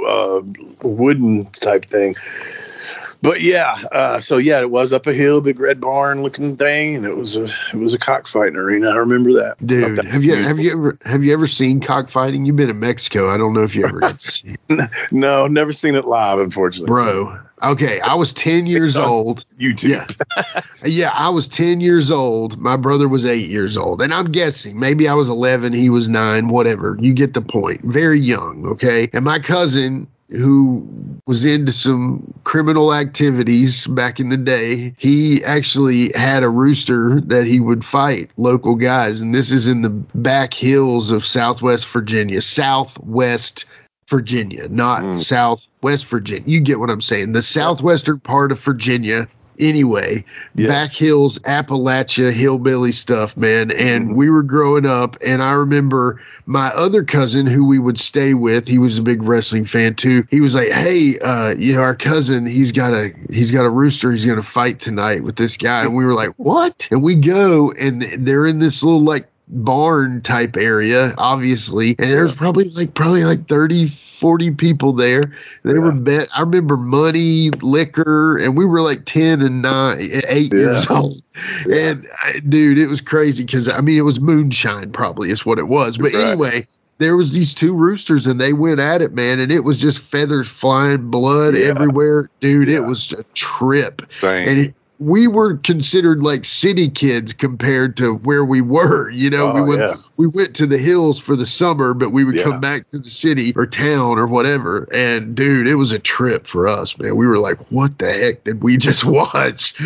uh, wooden type thing. But yeah, uh, so yeah, it was up a hill, big red barn looking thing, and it was a it was a cockfighting arena. I remember that. Dude, that have you have you ever have you ever seen cockfighting? You've been in Mexico. I don't know if you ever got to see it. No, never seen it live, unfortunately. Bro. Okay, I was 10 years old. YouTube. Yeah. yeah, I was 10 years old. My brother was 8 years old. And I'm guessing maybe I was 11, he was 9, whatever. You get the point. Very young, okay? And my cousin who was into some criminal activities back in the day, he actually had a rooster that he would fight local guys. And this is in the back hills of Southwest Virginia, Southwest Virginia, not Mm. Southwest Virginia. You get what I'm saying. The southwestern part of Virginia. Anyway, Yes. back hills, Appalachia, hillbilly stuff, man. And Mhm. we were growing up, and I remember my other cousin who we would stay with. He was a big wrestling fan too. He was like, "Hey, uh, you know, our cousin, he's got a he's got a rooster. He's gonna fight tonight with this guy." And we were like, "What?" And we go, and they're in this little like barn type area obviously and there's probably like probably like 30 40 people there they were Yeah. bet i remember money liquor and we were like 10 and 9 8 years old Yeah. and I, dude it was crazy because i mean it was moonshine probably is what it was but Right. anyway there was these two roosters and they went at it man and it was just feathers flying blood Yeah. everywhere dude Yeah. it was a trip Dang. and it, we were considered like city kids compared to where we were. You know, we Oh, went yeah. we went to the hills for the summer, but we would Yeah. come back to the city or town or whatever. And dude, it was a trip for us, man. We were like, "What the heck did we just watch?"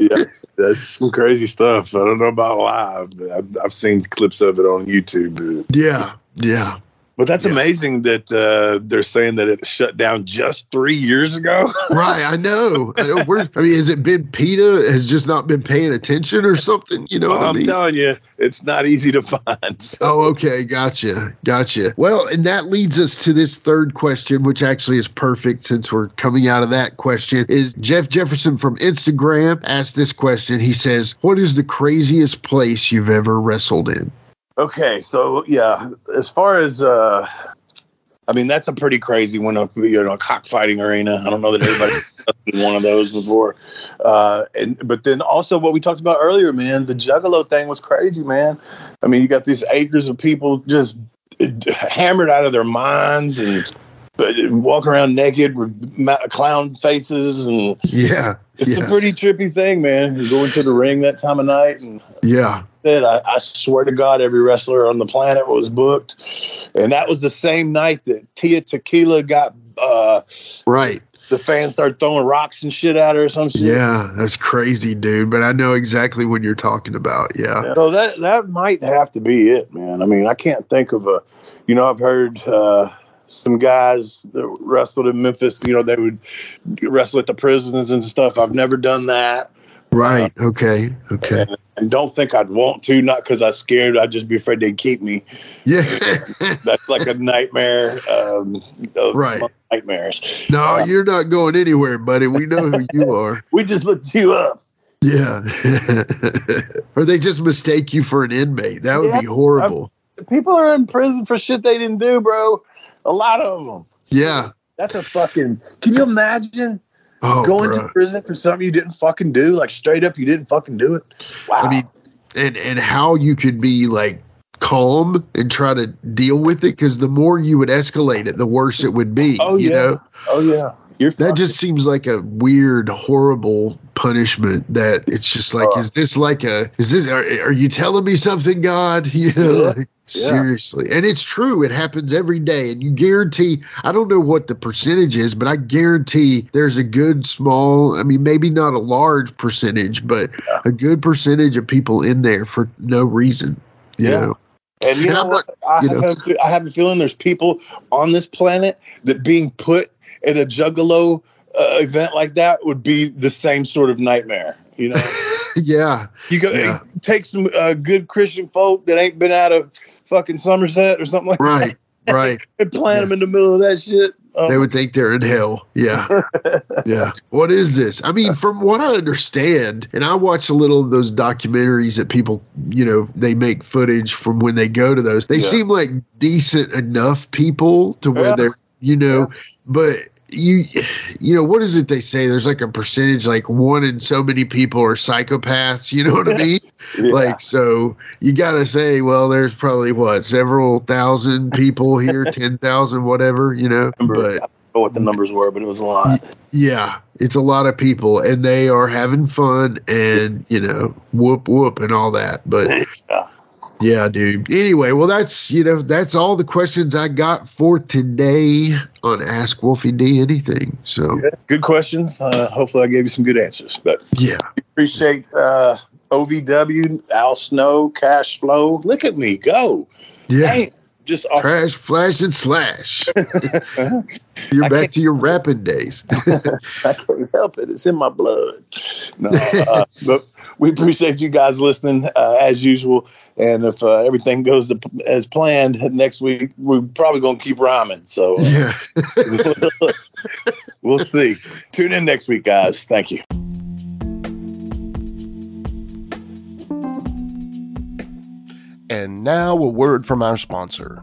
yeah, that's some crazy stuff. I don't know about live, but I've, I've seen clips of it on YouTube. But, yeah, yeah. But that's Yeah. amazing that uh, they're saying that it shut down just three years ago. Right, I know. I know. We're, I mean, has it been PETA has just not been paying attention or something? You know what I I'm mean? telling you, it's not easy to find. So, Oh, okay. Gotcha. Gotcha. Well, and that leads us to this third question, which actually is perfect since we're coming out of that question. Is Jeff Jefferson from Instagram asked this question. He says, What is the craziest place you've ever wrestled in? Okay, so yeah, as far as uh, I mean, that's a pretty crazy one. uh, You know, a cockfighting arena. I don't know that everybody's been one of those before. Uh, and but then also what we talked about earlier, man, the Juggalo thing was crazy, man. I mean, you got these acres of people just hammered out of their minds and but walk around naked with ma- clown faces and Yeah. it's yeah. a pretty trippy thing, man. You go into the ring that time of night and yeah. said, I, I swear to God, every wrestler on the planet was booked. And that was the same night that Tila Tequila got uh, Right. the fans started throwing rocks and shit at her or some shit. Yeah. That's crazy, dude. But I know exactly what you're talking about. Yeah. So that that might have to be it, man. I mean, I can't think of a, you know, I've heard uh, some guys that wrestled in Memphis. You know, they would wrestle at the prisons and stuff. I've never done that, Right. Okay. Okay. And, and don't think I'd want to, not because I'm scared. I'd just be afraid they'd keep me. Yeah. That's like a nightmare. Um, Right. Nightmares. no, Uh, you're not going anywhere, buddy. We know who you are. We just looked you up. Yeah. or they just mistake you for an inmate. That would Yeah, be horrible. People are in prison for shit they didn't do, bro. A lot of them. yeah. That's a fucking. Can you imagine Oh, going bro. to prison for something you didn't fucking do? Like straight up, you didn't fucking do it. Wow. I mean, and and how you could be like calm and try to deal with it because the more you would escalate it, the worse it would be. Oh, you yeah. know, oh yeah, you're that fucking- just seems like a weird, horrible punishment. That it's just like, Uh. is this like a? Is this? Are, are you telling me something, God? You know, Yeah. like, Yeah. seriously. And it's true. It happens every day, and you guarantee. I don't know what the percentage is, but I guarantee there's a good small. I mean, maybe not a large percentage, but a good percentage of people in there for no reason. You Yeah. know. And you And know what? I you have, know. a- I have a feeling there's people on this planet that being put in a juggalo uh, event like that would be the same sort of nightmare. You know, yeah. you go Yeah. take some uh, good Christian folk that ain't been out of fucking Somerset or something like Right. Right. that and plant them in the middle of that shit. Um, They would think they're in hell. Yeah. yeah. What is this? I mean, from what I understand, and I watch a little of those documentaries that people, you know, they make footage from when they go to those. They Yeah. seem like decent enough people to where Yeah. they're, you know, but you you know what is it they say there's like a percentage like one in so many people are psychopaths you know what i mean yeah. like so you gotta say well there's probably what several thousand people here 10,000 whatever you know but I don't know what the numbers were, but it was a lot. yeah, it's a lot of people and they are having fun and, you know, whoop whoop and all that. But Yeah. Yeah, dude. Anyway, well that's, you know, that's all the questions I got for today on Ask Wolfie D anything. So, Good questions. Uh, hopefully, I gave you some good answers. But yeah. appreciate uh, OVW, Al Snow, Cash Flo. Look at me go. Yeah. Hey, just off Trash, flash, and slash. You're I back to your rapping days. I can't help it. It's in my blood. No, uh, but we appreciate you guys listening uh, as usual. And if uh, everything goes to, as planned next week, we're probably going to keep rhyming. So uh, yeah. we'll see. Tune in next week, guys. Thank you. And now a word from our sponsor.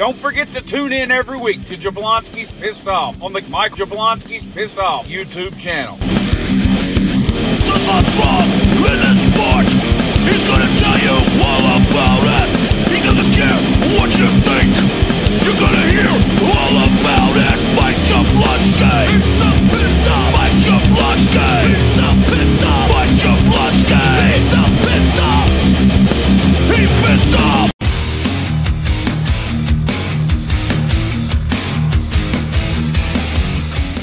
Don't forget to tune in every week to Jablonski's Pissed Off on the Mike Jablonski's Pissed Off YouTube channel. The wrong in the sport. He's gonna tell you all about it. He doesn't care what you think. You're gonna hear all about it. Mike Jablonski. So pissed off. Mike Jablonski. So pissed off. Mike Jablonski. So pissed off. He's pissed off.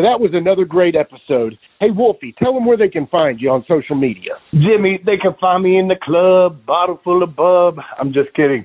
So that was another great episode. Hey, Wolfie, tell them where they can find you on social media. Jimmy, they can find me in the club, bottle full of bub. I'm just kidding.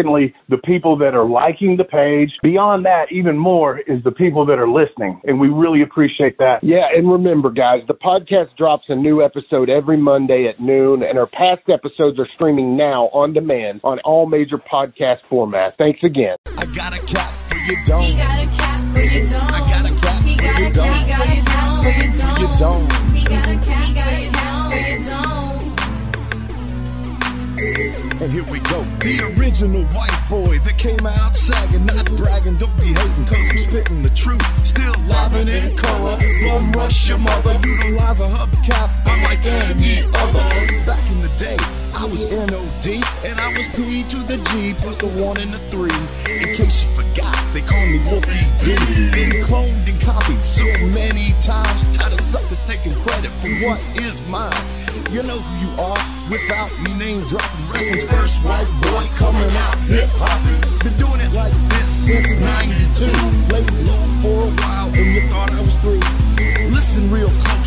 Secondly, the people that are liking the page. Beyond that, even more is the people that are listening, and we really appreciate that. Yeah, and remember, guys, the podcast drops a new episode every Monday at noon, and our past episodes are streaming now on demand on all major podcast formats. Thanks again. I got a cap for your dome. He got a cap for your dome. I got a cap he for your dome. He got a cap for your dome. He got a cap he got a cap for your dome. And here we go. The original white boy that came out sagging, not bragging, don't be hating, cause I'm spitting the truth. Still livin' in color. Bum rush your mother, utilize a hubcap, unlike any other. Back in the day, I was NOD, and I was P to the G, plus the one and the three. In case you forgot, they call me Wolfie D. Been cloned and copied so many times, tired of suckers taking credit for what is mine. You know who you are without me name dropping. Wrestling's first white boy coming out hip hopping. Been doing it like this since 92. Laid low for a while and you thought I was through. Listen real close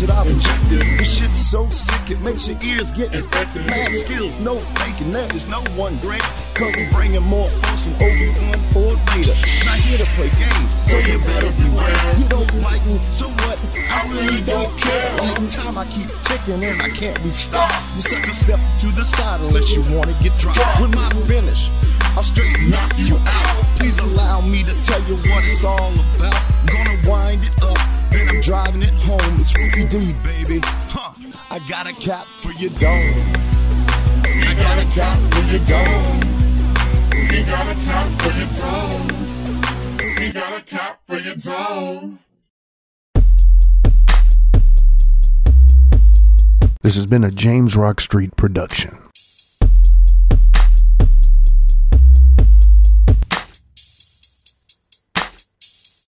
that I've injected. This shit's so sick it makes your ears get infected. Mad skills, no faking, that. there is no one great. Cause I'm bringing more folks than Obi-Wan or Vader. Not here to play games, so you better beware. You don't like me, so what? I really don't care. Like time I keep ticking and I can't be stopped. You sucker step to the side unless you wanna get dropped. With my finish, I'll straight knock you out. Please allow me to tell you what it's all about. Gonna wind it up, then I'm driving it home. It's Ruby D, baby. Huh. I got a cap for your dome. I got a cap for your dome. We got a cap for your dome. We got a cap for your dome. This has been a James Rock Street production.